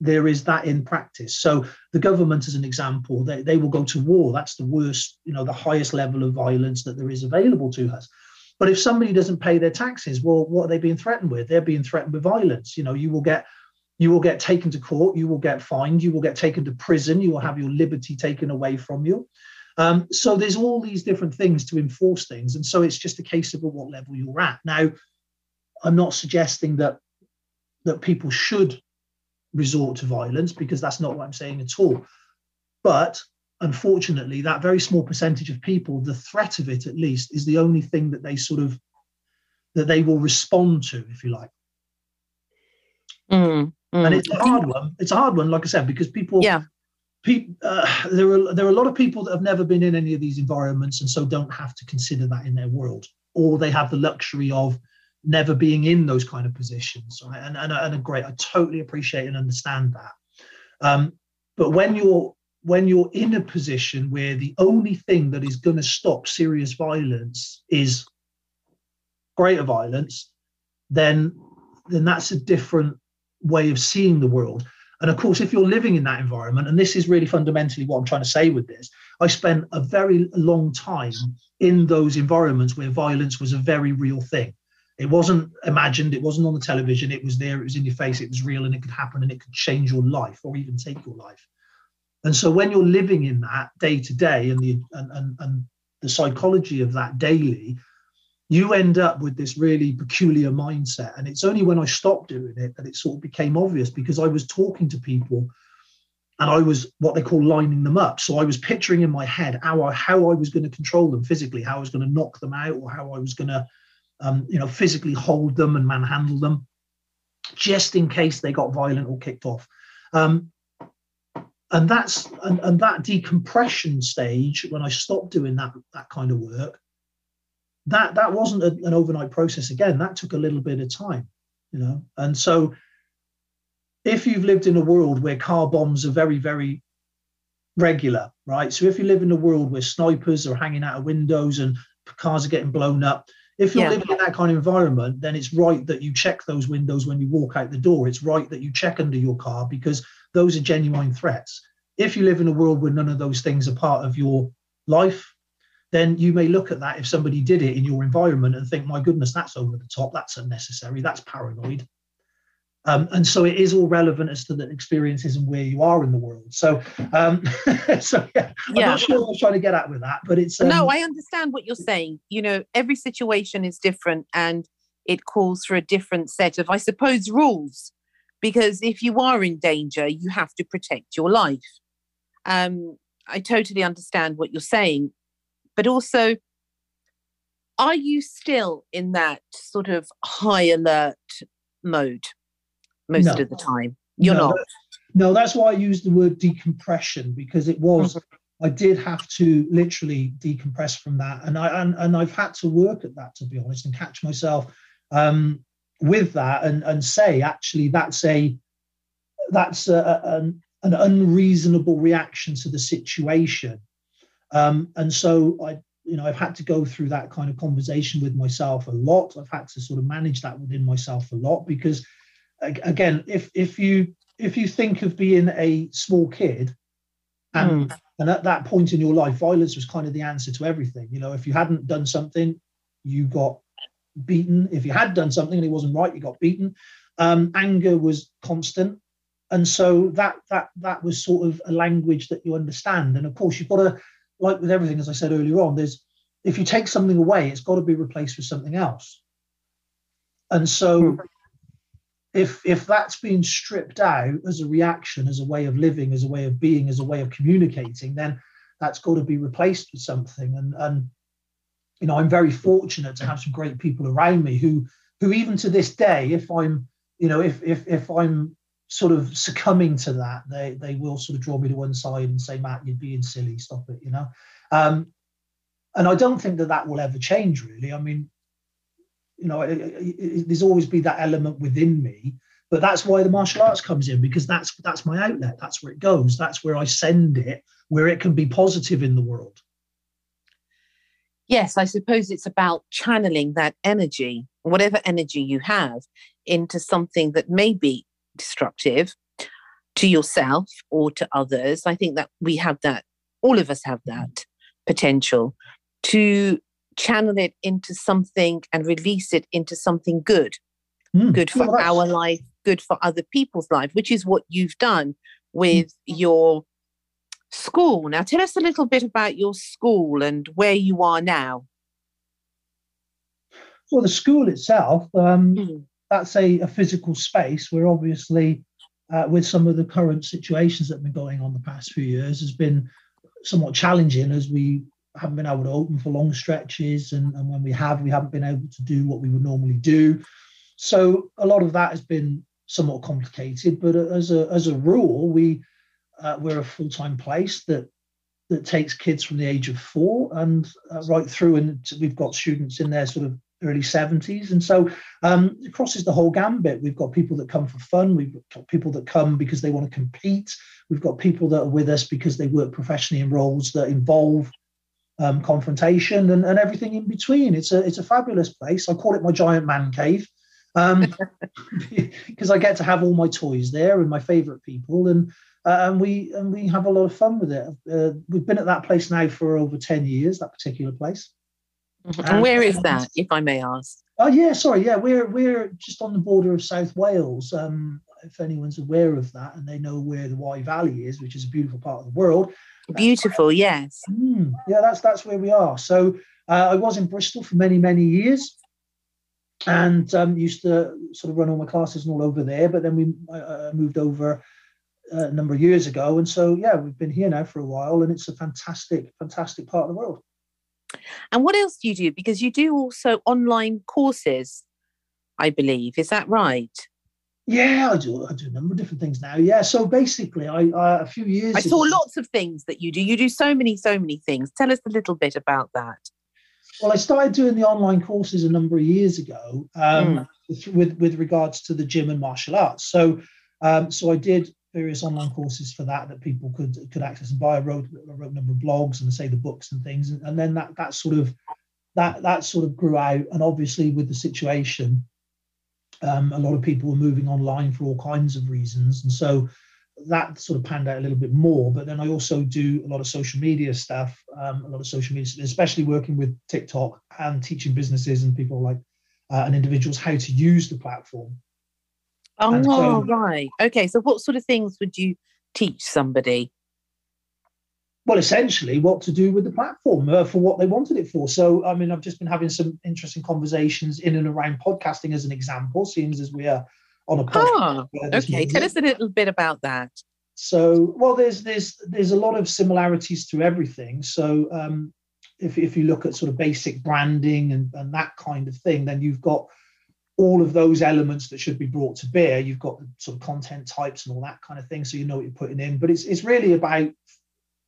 there is that in practice. So the government, as an example, they, they will go to war. That's the worst, you know, the highest level of violence that there is available to us. But if somebody doesn't pay their taxes, well, what are they being threatened with? They're being threatened with violence. You know, you will get you will get taken to court, you will get fined, you will get taken to prison, you will have your liberty taken away from you. Um, so there's all these different things to enforce things, and so it's just a case of at what level you're at. Now, I'm not suggesting that that people should resort to violence because that's not what I'm saying at all. But unfortunately, that very small percentage of people, the threat of it at least, is the only thing that they sort of that they will respond to, if you like. Mm, mm. And it's a hard one. It's a hard one, like I said, because people yeah people, uh, there are there are a lot of people that have never been in any of these environments and so don't have to consider that in their world, or they have the luxury of never being in those kind of positions. Right? And and and a great, I totally appreciate and understand that. Um, but when you're when you're in a position where the only thing that is going to stop serious violence is greater violence, then then that's a different way of seeing the world. And of course, if you're living in that environment, and this is really fundamentally what I'm trying to say with this, I spent a very long time in those environments where violence was a very real thing. It wasn't imagined, it wasn't on the television, it was there, it was in your face, it was real, and it could happen and it could change your life or even take your life. And so when you're living in that day to day and the and, and, and the psychology of that daily, you end up with this really peculiar mindset. And it's only when I stopped doing it that it sort of became obvious because I was talking to people and I was what they call lining them up. So I was picturing in my head how I, how I was going to control them physically, how I was going to knock them out, or how I was going to, um, you know, physically hold them and manhandle them, just in case they got violent or kicked off. Um, and that's and, and that decompression stage when I stopped doing that that kind of work that that wasn't a, an overnight process again. That took a little bit of time you know? And so if you've lived in a world where car bombs are very very regular right? So if you live in a world where snipers are hanging out of windows and cars are getting blown up if you're yeah. living in that kind of environment then it's right that you check those windows when you walk out the door. It's right that you check under your car because those are genuine threats if you live in a world where none of those things are part of your life then you may look at that if somebody did it in your environment and think, my goodness, that's over the top, that's unnecessary, that's paranoid. Um, and so it is all relevant as to the experiences and where you are in the world. So, um, so yeah, I'm yeah. not sure what I was trying to get at with that, but it's um, no, I understand what you're saying. You know, every situation is different, and it calls for a different set of, I suppose, rules. Because if you are in danger, you have to protect your life. Um, I totally understand what you're saying but also are you still in that sort of high alert mode most no. of the time you're no, not no that's why i used the word decompression because it was mm-hmm. i did have to literally decompress from that and i and, and i've had to work at that to be honest and catch myself um, with that and and say actually that's a that's a, an, an unreasonable reaction to the situation um, and so I, you know, I've had to go through that kind of conversation with myself a lot. I've had to sort of manage that within myself a lot because, again, if if you if you think of being a small kid and mm. and at that point in your life violence was kind of the answer to everything you know if you hadn't done something you got beaten. If you had done something and it wasn't right you got beaten. Um, anger was constant. And so that that that was sort of a language that you understand. And of course you've got to like with everything as i said earlier on there's if you take something away it's got to be replaced with something else. And so mm if if that's been stripped out as a reaction, as a way of living, as a way of being, as a way of communicating, then that's got to be replaced with something. And and you know, I'm very fortunate to have some great people around me who who even to this day, if I'm you know, if if if I'm sort of succumbing to that, they they will sort of draw me to one side and say, Matt, you're being silly, stop it, you know. Um, and I don't think that that will ever change, really. I mean, you know, it, it, it, there's always be that element within me. But that's why the martial arts comes in because that's that's my outlet. That's where it goes. That's where I send it, where it can be positive in the world. Yes, I suppose it's about channeling that energy, whatever energy you have, into something that may be destructive to yourself or to others. I think that we have that, all of us have that potential to channel it into something and release it into something good, mm. good for our life, good for other people's life, which is what you've done with mm. your school. Now, tell us a little bit about your school and where you are now. Well, the school itself, um, mm. that's a, a, physical space where obviously, uh, with some of the current situations that have been going on the past few years, has been somewhat challenging as we haven't been able to open for long stretches, and, and when we have, we haven't been able to do what we would normally do. So a lot of that has been somewhat complicated, but as a as a rule, we uh, we're a full time place that that takes kids from the age of four and uh, right through, and we've got students in their sort of early 70s and so um, it crosses the whole gambit. We've got people that come for fun. We've got people that come because they want to compete. We've got people that are with us because they work professionally in roles that involve um, confrontation and, and everything in between. It's a it's a fabulous place. I call it my giant man cave um, because I get to have all my toys there and my favourite people, and uh, and we and we have a lot of fun with it. Uh, we've been at that place now for over ten years. That particular place. Mm-hmm. And, and where is that, if I may ask? Oh yeah, sorry, yeah, we're we're just on the border of South Wales. Um, if anyone's aware of that and they know where the Wye Valley is, which is a beautiful part of the world, Beautiful, yes. Mm, yeah, that's that's where we are. So uh, I was in Bristol for many many years, and um, used to sort of run all my classes and all over there. But then we uh, moved over uh, a number of years ago, and so yeah, we've been here now for a while, and it's a fantastic fantastic part of the world. And what else do you do? Because you do also online courses, I believe. Is that right? Yeah, I do. I do a number of different things now. Yeah. So basically, I uh, a few years. I saw lots of things that you do. You do so many, so many things. Tell us a little bit about that. Well, I started doing the online courses a number of years ago um, mm. with with regards to the gym and martial arts. So, um, so I did various online courses for that that people could could access and buy. I wrote, I wrote a number of blogs and say the books and things, and, and then that that sort of that that sort of grew out. And obviously, with the situation um, a lot of people were moving online for all kinds of reasons. And so that sort of panned out a little bit more. But then I also do a lot of social media stuff, um, a lot of social media, especially working with TikTok and teaching businesses and people like uh, and individuals how to use the platform. Oh, so, right. Okay. So, what sort of things would you teach somebody? well, essentially, what to do with the platform uh, for what they wanted it for. So, I mean, I've just been having some interesting conversations in and around podcasting as an example, seeing as we are on a podcast. Oh, okay, tell us a little bit about that. So, well, there's there's there's a lot of similarities to everything. So, um, if if you look at sort of basic branding and and that kind of thing, then you've got all of those elements that should be brought to bear. You've got the sort of content types and all that kind of thing, so you know what you're putting in. But it's it's really about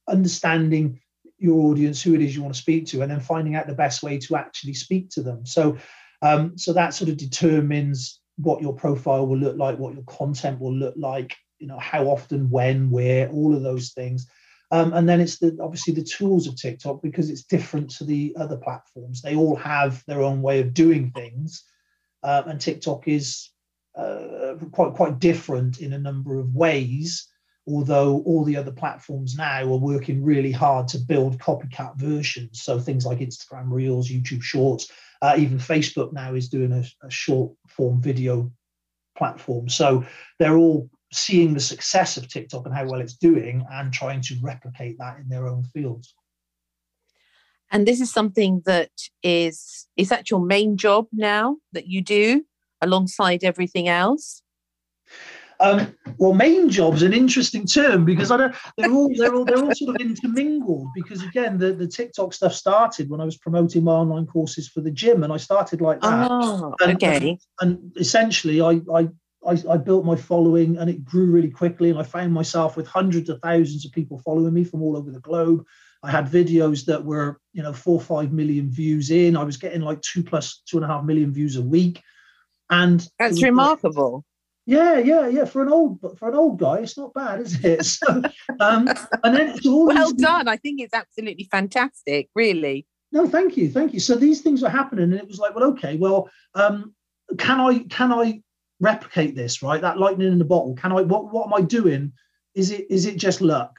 understanding your audience, who it is you want to speak to, and then finding out the best way to actually speak to them. So, um, so that sort of determines what your profile will look like, what your content will look like, you know, how often, when, where, all of those things. Um, and then it's the obviously the tools of TikTok because it's different to the other platforms. They all have their own way of doing things, uh, and TikTok is uh, quite quite different in a number of ways. Although all the other platforms now are working really hard to build copycat versions, so things like Instagram Reels, YouTube Shorts, uh, even Facebook now is doing a, a short form video platform. So they're all seeing the success of TikTok and how well it's doing and trying to replicate that in their own fields. And this is something that is is that your main job now that you do alongside everything else? Um, well, main job's an interesting term because I don't. They're all they're all they're all sort of intermingled because again, the, the TikTok stuff started when I was promoting my online courses for the gym, and I started like that. Oh, and, okay. And, and essentially, I, I I, I, built my following and it grew really quickly. And I found myself with hundreds of thousands of people following me from all over the globe. I had videos that were, you know, four or five million views in. I was getting like two plus two and a half million views a week. And that's remarkable. Yeah, yeah, yeah. For an old for an old guy, it's not bad, is it? So, um, and then well done. I think it's absolutely fantastic. Really. No, thank you, thank you. So these things were happening, and it was like, well, okay, well, um, can I can I replicate this? Right, that lightning in the bottle. Can I? What what am I doing? Is it is it just luck?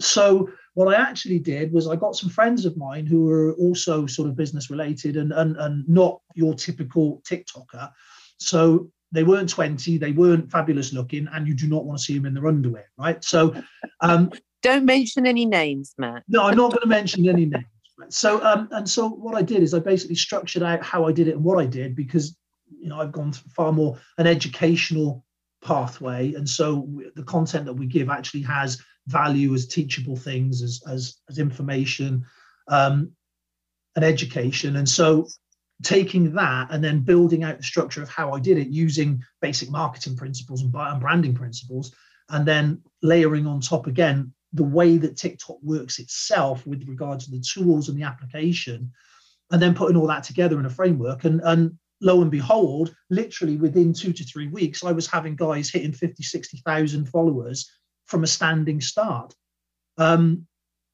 So what I actually did was I got some friends of mine who were also sort of business related and and, and not your typical TikToker. So they weren't 20, they weren't fabulous looking, and you do not want to see them in their underwear, right? So um, don't mention any names, Matt. No, I'm not going to mention any names. Right? So um, and so what I did is I basically structured out how I did it and what I did because you know I've gone far more an educational pathway, and so the content that we give actually has value as teachable things, as as, as information, um, and education, and so taking that and then building out the structure of how I did it using basic marketing principles and branding principles, and then layering on top again the way that TikTok works itself with regard to the tools and the application, and then putting all that together in a framework. And, and lo and behold, literally within two to three weeks, I was having guys hitting 50, 60,000 followers from a standing start. Um,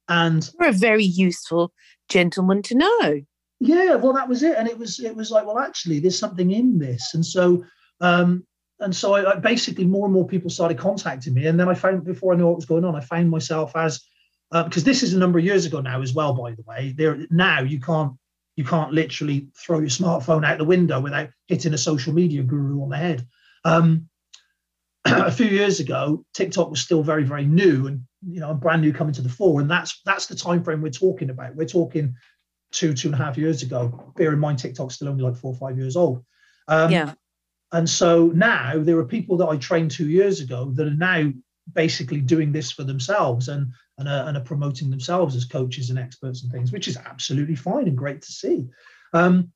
and you're a very useful gentleman to know yeah well that was it. And it was it was like well actually there's something in this. And so um and so I, I, basically more and more people started contacting me. And then i found before i knew what was going on i found myself as because uh, this is a number of years ago now as well by the way. There now you can't you can't literally throw your smartphone out the window without hitting a social media guru on the head. Um, a few years ago tiktok was still very very new and you know brand new coming to the fore. And that's that's the time frame we're talking about. We're talking two, two and a half years ago. Bear in mind, TikTok's still only like four or five years old. Um, yeah. And so now there are people that I trained two years ago that are now basically doing this for themselves and and are, and are promoting themselves as coaches and experts and things, which is absolutely fine and great to see. Um,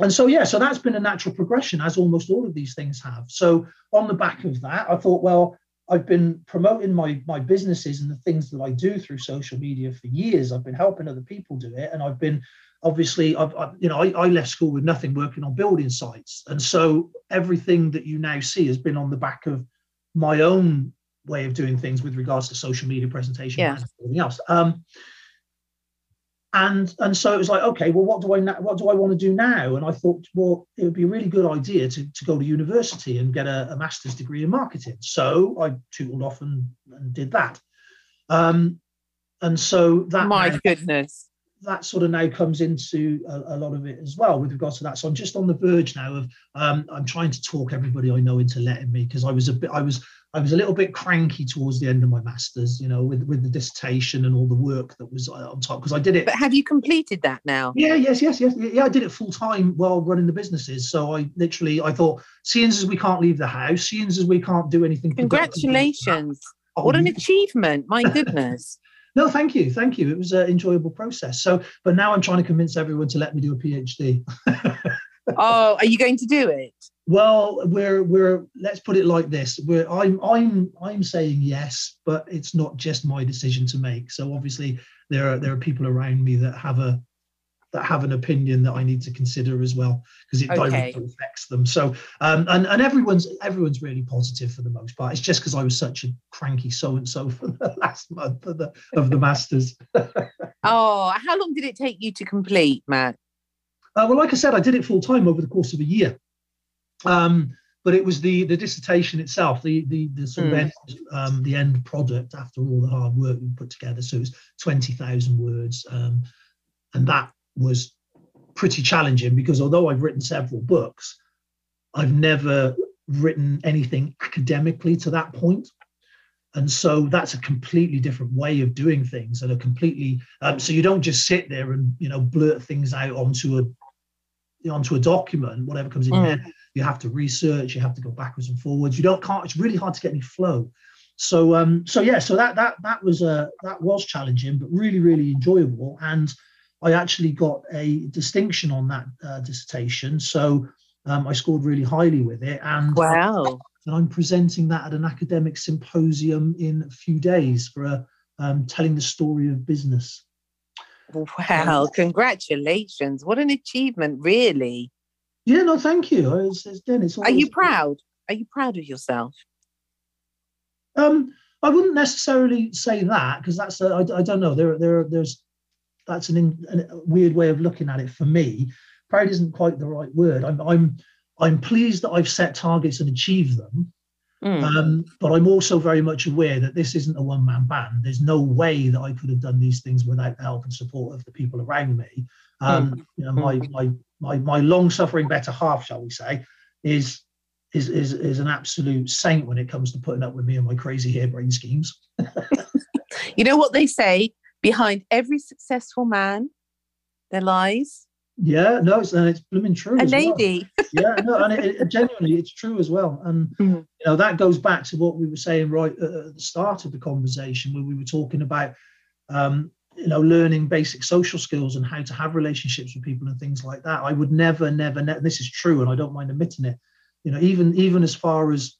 and so yeah, so that's been a natural progression, as almost all of these things have. So on the back of that, I thought, well, I've been promoting my my businesses and the things that I do through social media for years. I've been helping other people do it, and I've been obviously I've, I've you know I, I, left school with nothing working on building sites, and so everything that you now see has been on the back of my own way of doing things with regards to social media presentation yeah. and everything else. Um, and and so it was like okay well what do i what do i want to do now? And i thought well it would be a really good idea to, to go to university and get a, a master's degree in marketing. So i tootled off and, and did that. Um, and so that my now, goodness that sort of now comes into a, a, lot of it as well with regards to that so i'm just on the verge now of um, i'm trying to talk everybody i know into letting me because i was a bit i was I was a little bit cranky towards the end of my masters, you know, with with the dissertation and all the work that was uh, on top because I did it. But have you completed that now? Yeah, yes, yes, yes, yeah. I did it full time while running the businesses. So I literally, I thought, seeing as we can't leave the house, seeing as we can't do anything. Congratulations! what an achievement! My goodness. no, thank you, thank you. It was an enjoyable process. So, but now I'm trying to convince everyone to let me do a PhD. oh, are you going to do it? Well, we're we're let's put it like this. We're I'm I'm I'm saying yes, but it's not just my decision to make. So obviously there are there are people around me that have a that have an opinion that I need to consider as well because it okay. directly affects them. So um, and and everyone's everyone's really positive for the most part. It's just because I was such a cranky so and so for the last month of the of the masters. oh, how long did it take you to complete, Matt? Uh, well, like I said, I did it full time over the course of a year. Um, but it was the the dissertation itself, the the the sort mm. of hmm. end, um, the end product after all the hard work we put together. So it was twenty thousand words, um, and that was pretty challenging because although I've written several books, I've never written anything academically to that point. And so that's a completely different way of doing things and a completely um, so you don't just sit there and you know blurt things out onto a onto a document whatever comes in. Mm. there you have to research you have to go backwards and forwards. You don't can't it's really hard to get any flow. So um so yeah so that that that was uh that was challenging but really really enjoyable. And i actually got a distinction on that uh, dissertation so um, I scored really highly with it, and wow, and I'm presenting that at an academic symposium in a few days for a um, telling the story of business. Wow, congratulations. What an achievement, really. Yeah, no, thank you. It's, it's, again, it's Are you proud? Are you proud of yourself? Um, I wouldn't necessarily say that because that's a, I, I don't know. There, there, there's that's an, in, a weird way of looking at it for me. Proud isn't quite the right word. I'm, I'm I'm pleased that I've set targets and achieved them. Mm. Um, but I'm also very much aware that this isn't a one man band. There's no way that I could have done these things without the help and support of the people around me. Um, mm. You know, my, mm. my, my, my long suffering better half, shall we say, is, is, is, is an absolute saint when it comes to putting up with me and my crazy harebrained schemes. you know what they say behind every successful man, there lies yeah, no, it's and it's blooming true. A lady. Well. yeah, no, and it, it, genuinely, it's true as well. And mm-hmm. you know that goes back to what we were saying right at the start of the conversation, where we were talking about, um, you know, learning basic social skills and how to have relationships with people and things like that. I would never, never, ne- this is true, and I don't mind admitting it. You know, even even as far as,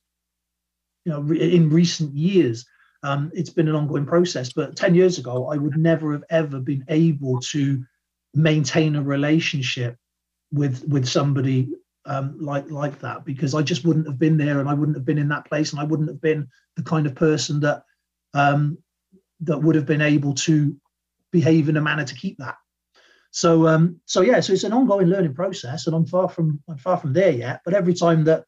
you know, re- in recent years, um, it's been an ongoing process. But ten years ago, I would never have ever been able to maintain a relationship with with somebody um, like like that because I just wouldn't have been there and I wouldn't have been in that place and I wouldn't have been the kind of person that um, that would have been able to behave in a manner to keep that. So um, so yeah, so it's an ongoing learning process, and I'm far from I'm far from there yet. But every time that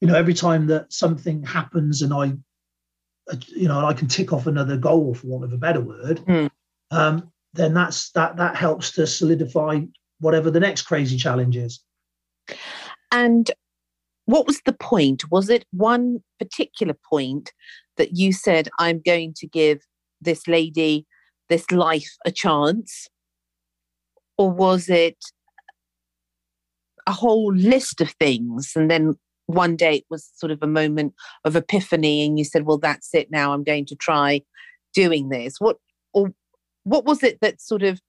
you know, every time that something happens and I, you know, I can tick off another goal for want of a better word, mm. um, then that's that that helps to solidify whatever the next crazy challenge is. And what was the point? Was it one particular point that you said, I'm going to give this lady, this life a chance? Or was it a whole list of things? And then one day was sort of a moment of epiphany, and you said, Well, that's it now. I'm going to try doing this. What, or what was it that sort of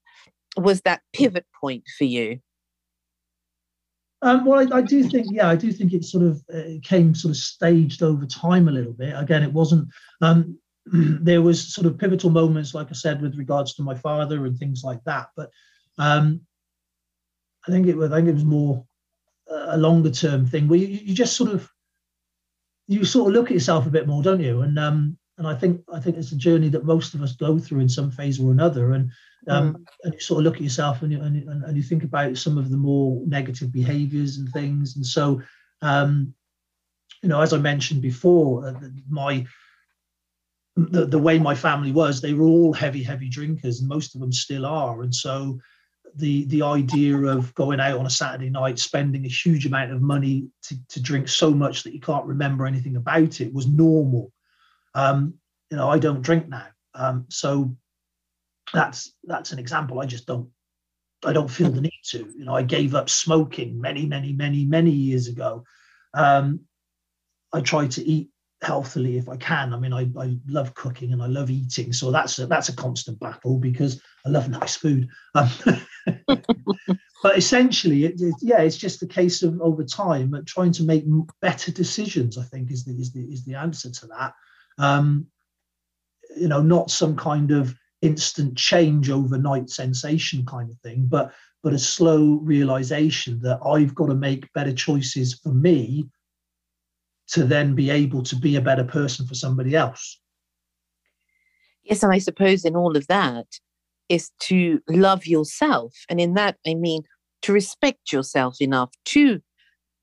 was that pivot point for you? Um, well, I, I, do think, yeah, I do think it sort of uh, came sort of staged over time a little bit. Again, it wasn't. Um, there was sort of pivotal moments, like I said, with regards to my father and things like that. But um, I think it was. I think it was more a longer term thing where you, you just sort of you sort of look at yourself a bit more, don't you? And um, and I think I think it's a journey that most of us go through in some phase or another. And um, mm. and you sort of look at yourself and you, and, and you think about some of the more negative behaviours and things. And so, um, you know, as I mentioned before, uh, my the, the way my family was, they were all heavy, heavy drinkers, and most of them still are. And so, the the idea of going out on a Saturday night, spending a huge amount of money to, to drink so much that you can't remember anything about it was normal. Um, you know, I don't drink now, um, so that's that's an example. I just don't I don't feel the need to. You know, I gave up smoking many, many, many, many years ago. Um, I try to eat healthily if I can. I mean, I, I love cooking and I love eating, so that's a, that's a constant battle because I love nice food. Um, but essentially, it, it, yeah, it's just a case of over time trying to make better decisions. I think is the is the is the answer to that um, you know, not some kind of instant change overnight sensation kind of thing, but but a slow realization that I've got to make better choices for me to then be able to be a better person for somebody else. Yes, and I suppose in all of that is to love yourself. And in that, I mean to respect yourself enough to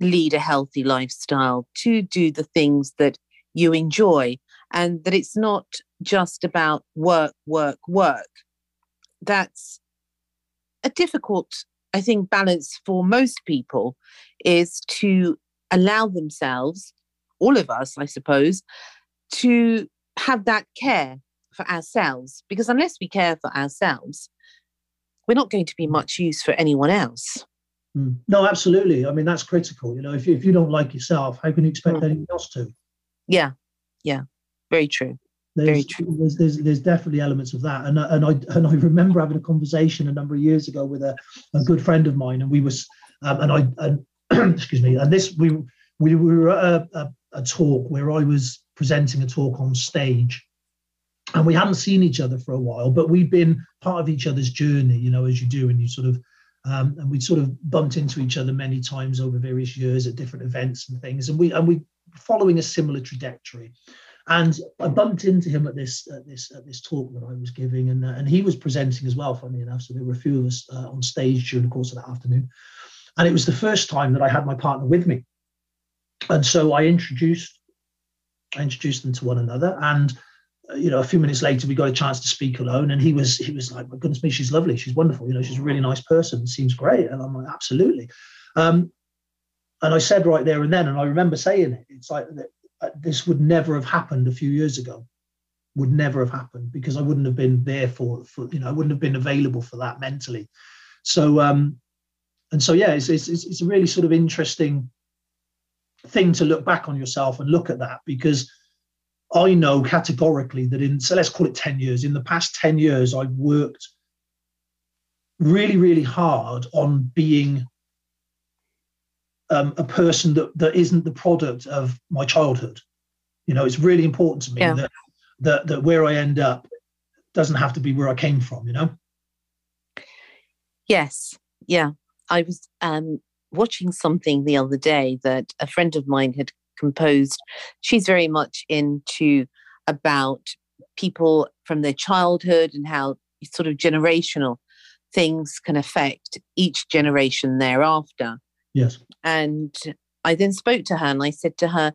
lead a healthy lifestyle, to do the things that you enjoy, and that it's not just about work, work, work. That's a difficult, I think, balance for most people is to allow themselves, all of us, I suppose, to have that care for ourselves. Because unless we care for ourselves, we're not going to be much use for anyone else. Mm. No, absolutely. I mean, that's critical. You know, if you, if you don't like yourself, how can you expect mm. anyone else to? Yeah, yeah, very true. There's, very true. There's, there's, there's definitely elements of that, and and I and I remember having a conversation a number of years ago with a, a good friend of mine, and we was um, and I and excuse me, and this we we, we were at a, a, a talk where I was presenting a talk on stage, and we hadn't seen each other for a while, but we'd been part of each other's journey, you know, as you do, and you sort of um, and we'd sort of bumped into each other many times over various years at different events and things, and we and we following a similar trajectory. And I bumped into him at this at this at this talk that I was giving, and uh, and he was presenting as well. Funny enough, so there were a few of us uh, on stage during the course of that afternoon, and it was the first time that I had my partner with me, and so I introduced I introduced them to one another, and uh, you know, a few minutes later, we got a chance to speak alone, and he was he was like, "My goodness me, she's lovely, she's wonderful, you know, she's a really nice person, seems great," and I'm like, "Absolutely." Um, and I said right there and then, and I remember saying it, it's like uh, this would never have happened a few years ago, would never have happened because I wouldn't have been there for, for you know, I wouldn't have been available for that mentally. So, um, and so yeah, it's it's it's a really sort of interesting thing to look back on yourself and look at that because I know categorically that in, so let's call it 10 years, in the past 10 years, I've worked really, really hard on being um, a person that, that isn't the product of my childhood. You know, it's really important to me yeah. that, that, that where I end up doesn't have to be where I came from, you know? Yes. Yeah. I was um, watching something the other day that a friend of mine had composed. She's very much into about people from their childhood and how sort of generational things can affect each generation thereafter. Yes. And I then spoke to her and I said to her,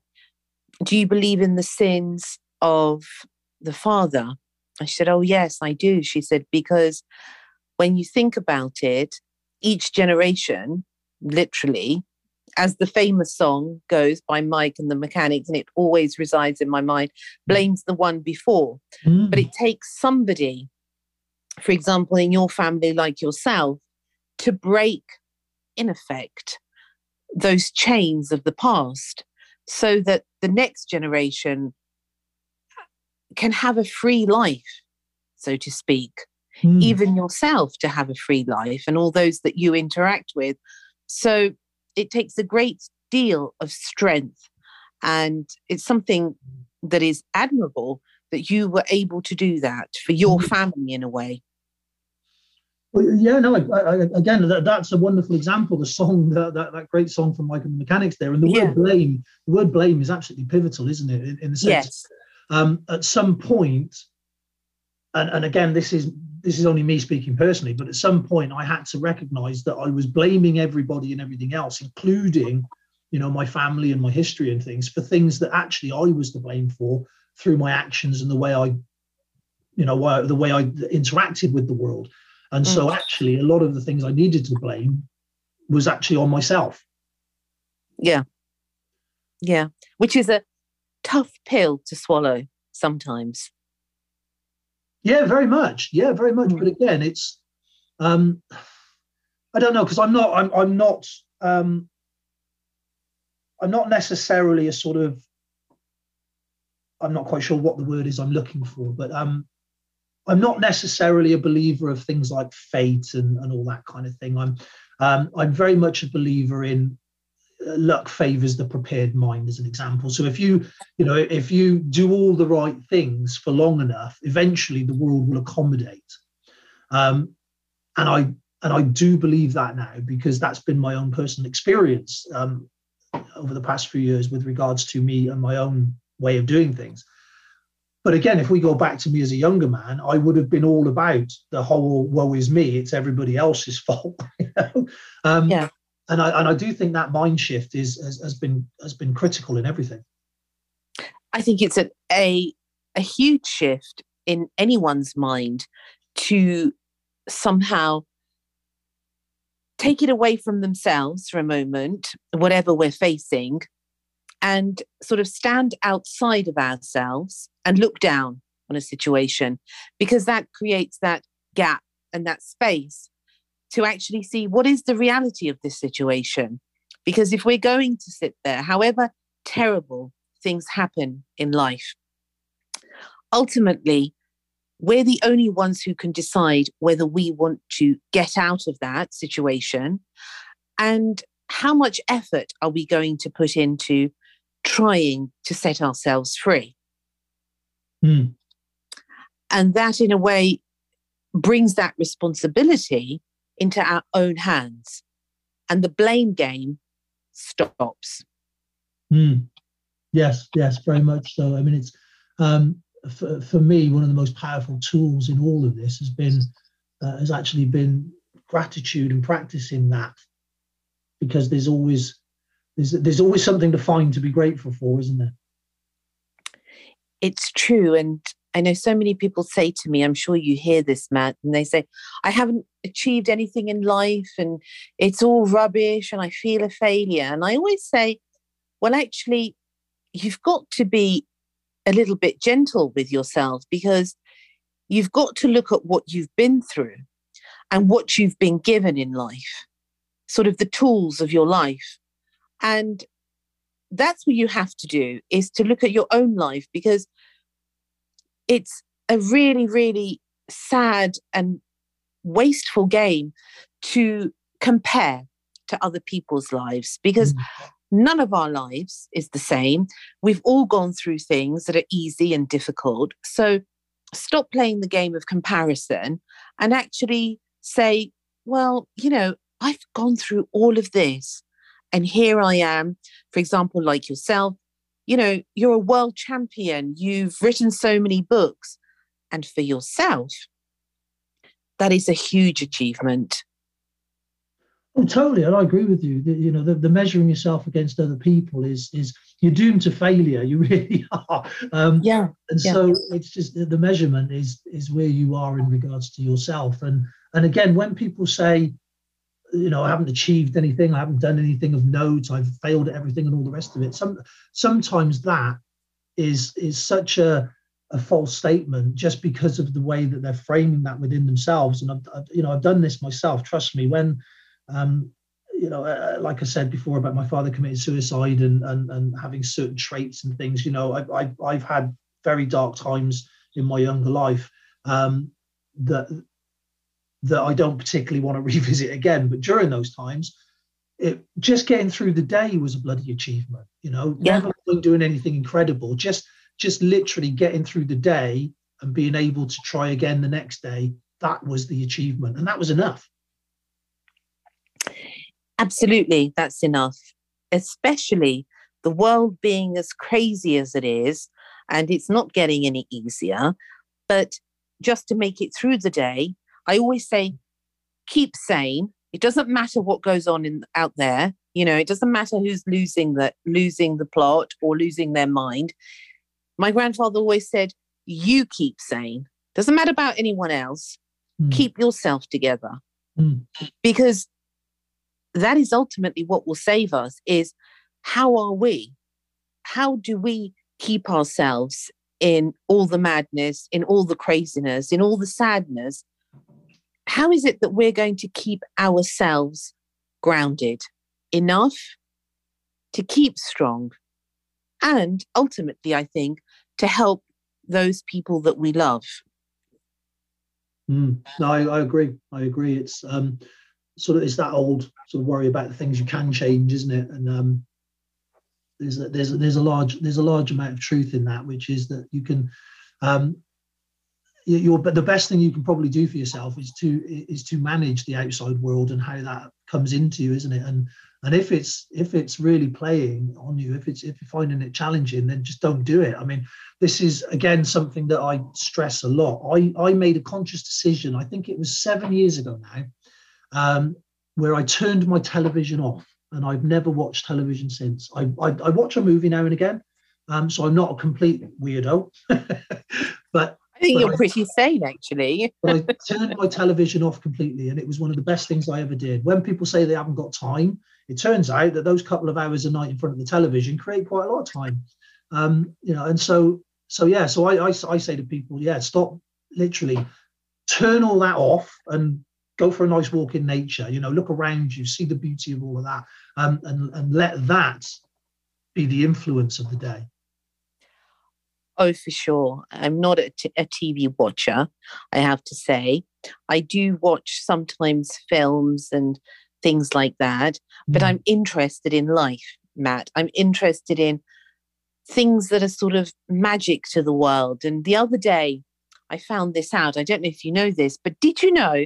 Do you believe in the sins of the father? I said, Oh, yes, I do. She said, Because when you think about it, each generation literally as the famous song goes by Mike and the Mechanics, and it always resides in my mind, blames the one before. Mm. But it takes somebody, for example, in your family like yourself, to break, in effect, those chains of the past so that the next generation can have a free life, so to speak. Mm. Even yourself to have a free life and all those that you interact with. So it takes a great deal of strength and it's something that is admirable that you were able to do that for your mm-hmm. family in a way well, yeah, no. I, I, again, that, that's a wonderful example. The song, that, that, that great song from Michael and the Mechanics there, and the yeah. word blame. The word blame is absolutely pivotal, isn't it? In, in the sense, yes. um, at some point, and, and again, this is this is only me speaking personally, but at some point I had to recognize that I was blaming everybody and everything else, including, you know, my family and my history and things for things that actually I was to blame for through my actions and the way I, you know, the way I interacted with the world. And mm. so actually a lot of the things I needed to blame was actually on myself. Yeah. Yeah. Which is a tough pill to swallow sometimes. Yeah, very much. Yeah, very much. Mm. But again, it's um I don't know because I'm not I'm I'm not um I'm not necessarily a sort of I'm not quite sure what the word is I'm looking for, but um I'm not necessarily a believer of things like fate and, and all that kind of thing. I'm um, I'm very much a believer in luck favors the prepared mind as an example. So if you you know if you do all the right things for long enough eventually the world will accommodate. Um, and i and i do believe that now because that's been my own personal experience um, over the past few years with regards to me and my own way of doing things. But again if we go back to me as a younger man i would have been all about the whole woe is me it's everybody else's fault you know? um, yeah and I and I do think that mind shift is has, has been has been critical in everything. I think it's a, a a huge shift in anyone's mind to somehow take it away from themselves for a moment, whatever we're facing, and sort of stand outside of ourselves and look down on a situation because that creates that gap and that space to actually see what is the reality of this situation. Because if we're going to sit there, however terrible things happen in life, ultimately, we're the only ones who can decide whether we want to get out of that situation and how much effort are we going to put into trying to set ourselves free. Mm. And that, in a way, brings that responsibility into our own hands. And the blame game stops. Mm. Yes, yes, very much so. I mean, it's um, for, for me, one of the most powerful tools in all of this has been uh, has actually been gratitude and practicing that, because there's always there's there's always something to find to be grateful for, isn't there? It's true, and I know so many people say to me, I'm sure you hear this, Matt, and they say, I haven't achieved anything in life and it's all rubbish and I feel a failure. And I always say, well, actually, you've got to be a little bit gentle with yourself because you've got to look at what you've been through and what you've been given in life, sort of the tools of your life. And that's what you have to do is to look at your own life because it's a really, really sad and wasteful game to compare to other people's lives because mm. None of our lives is the same. We've all gone through things that are easy and difficult. So stop playing the game of comparison and actually say, well, you know, I've gone through all of this. And here I am, for example, like yourself, you know, you're a world champion, you've written so many books. And for yourself, that is a huge achievement. Oh, totally, and I agree with you. The, you know, the, the, measuring yourself against other people is is you're doomed to failure. You really are. Um, yeah. And yeah. so it's just the measurement is is where you are in regards to yourself. And and again, when people say, you know, I haven't achieved anything, I haven't done anything of note, I've failed at everything, and all the rest of it. Some sometimes that is is such a a false statement just because of the way that they're framing that within themselves. And I've, I've you know I've done this myself. Trust me, when um, you know, uh, uh, like I said before about my father committing suicide and and, and having certain traits and things, you know, I, I, I've had very dark times in my younger life um, that that I don't particularly want to revisit again. But during those times, it just getting through the day was a bloody achievement. You know, yeah. never doing anything incredible, just just literally getting through the day and being able to try again the next day. That was the achievement, and that was enough. Absolutely, that's enough. Especially the world being as crazy as it is, and it's not getting any easier. But just to make it through the day, I always say, keep sane. It doesn't matter what goes on in out there. You know, it doesn't matter who's losing the losing the plot or losing their mind. My grandfather always said, "You keep sane. Doesn't matter about anyone else. Mm. Keep yourself together." Mm. Because that is ultimately what will save us is how are we how do we keep ourselves in all the madness in all the craziness in all the sadness how is it that we're going to keep ourselves grounded enough to keep strong and ultimately i think to help those people that we love? Mm, no I, I agree. I agree. It's um sort of it's that old sort of worry about the things you can change, isn't it? And um, there's a, there's a, there's a large there's a large amount of truth in that, which is that you can um, you're but the best thing you can probably do for yourself is to is to manage the outside world and how that comes into you, isn't it? And and if it's if it's really playing on you, if it's if you're finding it challenging, then just don't do it. I mean, this is again something that I stress a lot. I I made a conscious decision. I think it was seven years ago now um, where I turned my television off and I've never watched television since. I, I, I watch a movie now and again, um, so I'm not a complete weirdo. but I think you're I, pretty sane, actually. but I turned my television off completely, and it was one of the best things I ever did. When people say they haven't got time, it turns out that those couple of hours a night in front of the television create quite a lot of time. Um, you know, and so so yeah, so I, I I say to people, yeah, stop, literally, turn all that off and go for a nice walk in nature. You know, look around you, see the beauty of all of that, um, and and let that be the influence of the day. Oh, for sure. I'm not a, t- a TV watcher, I have to say. I do watch sometimes films and things like that, mm. but I'm interested in life, Matt. I'm interested in things that are sort of magic to the world. And the other day, I found this out. I don't know if you know this, but did you know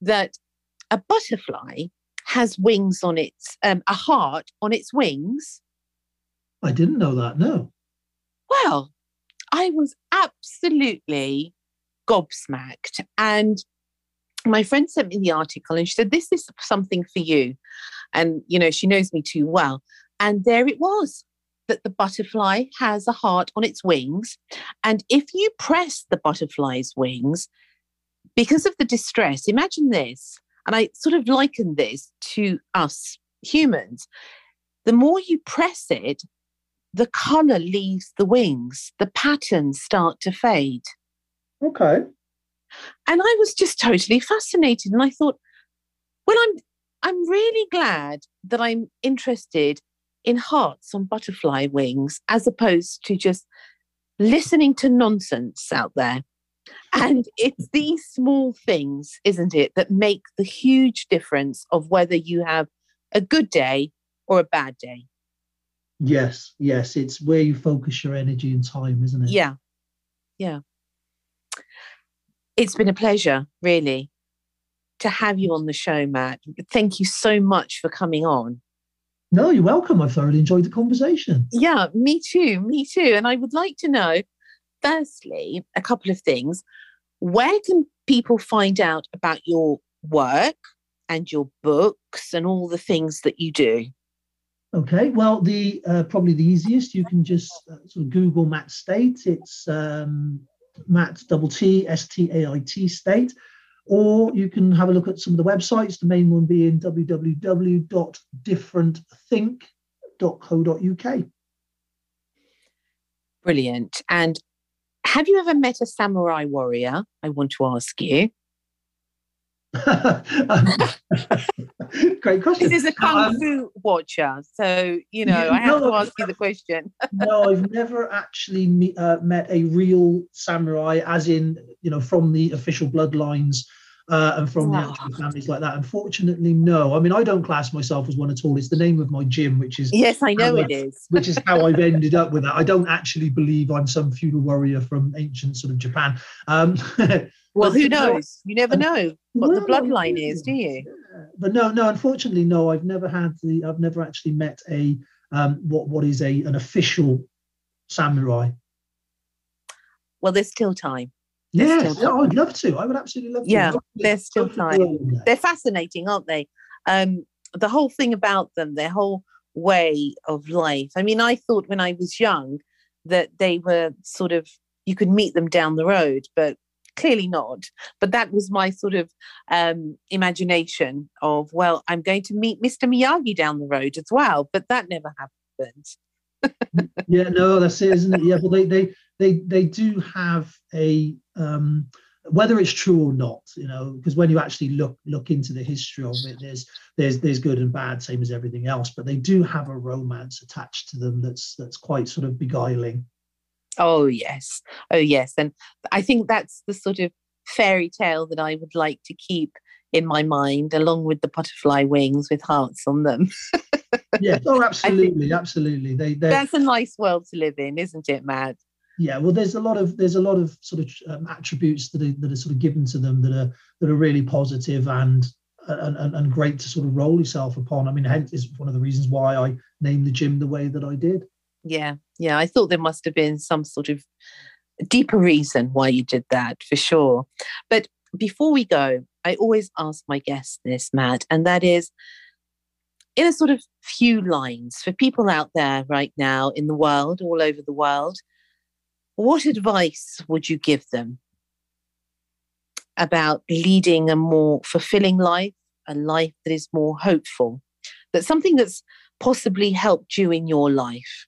that a butterfly has wings on its, um, a heart on its wings? I didn't know that, no. Well, I was absolutely gobsmacked. And my friend sent me the article and she said, This is something for you. And, you know, she knows me too well. And there it was that the butterfly has a heart on its wings. And if you press the butterfly's wings, because of the distress, imagine this, and I sort of liken this to us humans. The more you press it, the color leaves the wings, the patterns start to fade. Okay. And I was just totally fascinated. And I thought, well, I'm I'm really glad that I'm interested in hearts on butterfly wings as opposed to just listening to nonsense out there. And it's these small things, isn't it, that make the huge difference of whether you have a good day or a bad day. Yes, yes, it's where you focus your energy and time, isn't it? Yeah, yeah. It's been a pleasure, really, to have you on the show, Matt. Thank you so much for coming on. No, you're welcome. I thoroughly enjoyed the conversation. Yeah, me too. Me too. And I would like to know, firstly, a couple of things. Where can people find out about your work and your books and all the things that you do? Okay, well, the uh, probably the easiest you can just uh, sort of Google Matt Stait. It's um, Matt double T S T A I T Stait, or you can have a look at some of the websites. The main one being www.differentthink.co.uk. Brilliant. And have you ever met a samurai warrior? I want to ask you. Great question. This is a kung um, fu watcher, so you know I have to ask you the question. no, I've never actually meet, uh, met a real samurai, as in you know from the official bloodlines uh, and from the actual families like that. Unfortunately, no. I mean, I don't class myself as one at all. It's the name of my gym, which is yes, I know it is. which is how I've ended up with that. I don't actually believe I'm some feudal warrior from ancient sort of Japan. Um, well, who knows? You never know what well, the bloodline is, do you? But no, no. Unfortunately, no. I've never had the. I've never actually met a um, what what is a an official samurai. Well, there's still time. Yes, yeah, I'd love to. I would absolutely love to. Yeah, there's still time. They're fascinating, aren't they? Um, the whole thing about them, their whole way of life. I mean, I thought when I was young that they were sort of you could meet them down the road, but clearly not. But that was my sort of um, imagination of, well, I'm going to meet Mr. Miyagi down the road as well, but that never happened. yeah, no, that's it, isn't it? Yeah, well, they they they they do have a um, whether it's true or not, you know, because when you actually look look into the history of it, there's there's there's good and bad, same as everything else. But they do have a romance attached to them that's that's quite sort of beguiling. Oh yes, oh yes, and I think that's the sort of fairy tale that I would like to keep in my mind, along with the butterfly wings with hearts on them. yeah, oh, absolutely, absolutely. They, that's a nice world to live in, isn't it, Matt? yeah well there's a lot of there's a lot of sort of um, attributes that are, that are sort of given to them that are that are really positive and and, and, and great to sort of roll yourself upon i mean hence is one of the reasons why i named the gym the way that i did yeah yeah i thought there must have been some sort of deeper reason why you did that for sure but before we go, I always ask my guests this, Matt, and that is in a sort of few lines for people out there right now in the world, all over the world, what advice would you give them about leading a more fulfilling life, a life that is more hopeful? that something that's possibly helped you in your life.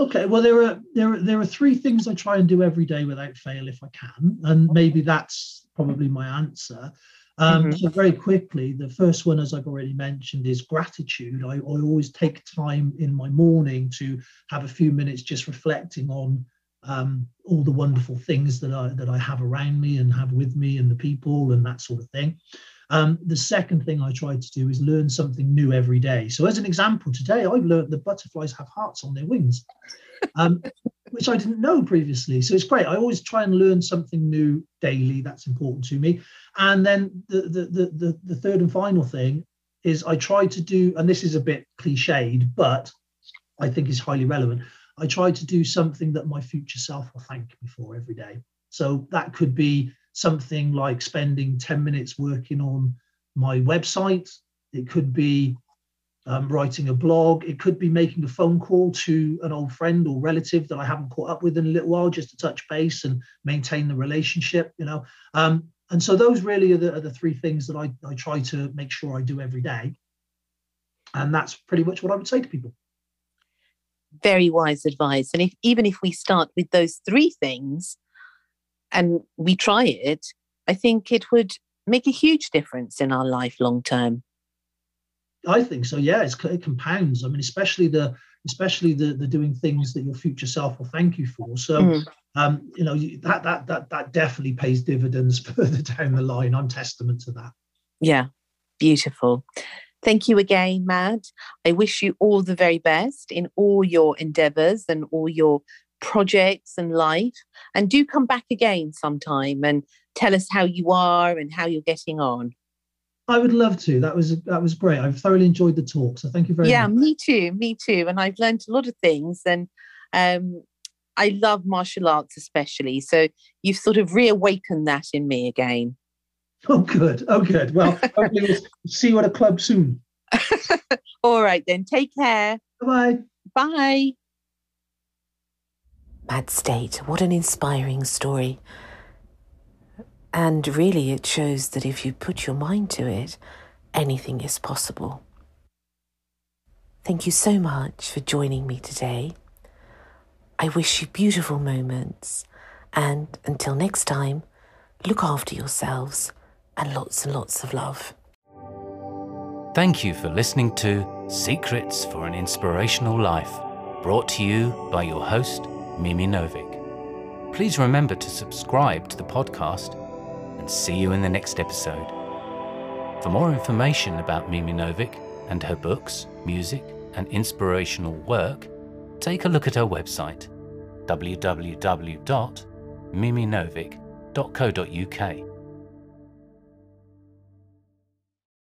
Okay, well, there are there are there are three things I try and do every day without fail if I can, and maybe that's probably my answer. Um, mm-hmm. So very quickly, the first one, as I've already mentioned, is gratitude. I, I, always take time in my morning to have a few minutes just reflecting on um, all the wonderful things that I that I have around me and have with me, and the people and that sort of thing. Um, the second thing I try to do is learn something new every day. So, as an example, today I've learned that butterflies have hearts on their wings, um, which I didn't know previously. So, it's great. I always try and learn something new daily. That's important to me. And then the, the, the, the, the third and final thing is I try to do, and this is a bit cliched, but I think is highly relevant. I try to do something that my future self will thank me for every day. So that could be something like spending 10 minutes working on my website. It could be um, writing a blog. It could be making a phone call to an old friend or relative that I haven't caught up with in a little while, just to touch base and maintain the relationship. You know, um, and so those really are the, are the three things that I, I try to make sure I do every day. And that's pretty much what I would say to people. Very wise advice. And if even if we start with those three things, and we try it, I think it would make a huge difference in our life long term. I think so. Yeah, it's, it compounds. I mean, especially the especially the the doing things that your future self will thank you for. So, mm. um, you know, that that that that definitely pays dividends further down the line. I'm testament to that. Yeah, beautiful. Thank you again, Matt. I wish you all the very best in all your endeavors and all your projects and life. And do come back again sometime and tell us how you are and how you're getting on. I would love to. That was that was great. I've thoroughly enjoyed the talk. So thank you very yeah, much. Yeah, me too. Me too. And I've learned a lot of things. And um, I love martial arts especially. So you've sort of reawakened that in me again. Oh, good. Oh, good. Well, hopefully we'll see you at a club soon. All right, then. Take care. Bye-bye. Bye. Matt Stait. What an inspiring story. And really, it shows that if you put your mind to it, anything is possible. Thank you so much for joining me today. I wish you beautiful moments. And until next time, look after yourselves and lots and lots of love. Thank you for listening to Secrets for an Inspirational Life, brought to you by your host, Mimi Novic. Please remember to subscribe to the podcast and see you in the next episode. For more information about Mimi Novic and her books, music, and inspirational work, take a look at her website www.miminovic.co.uk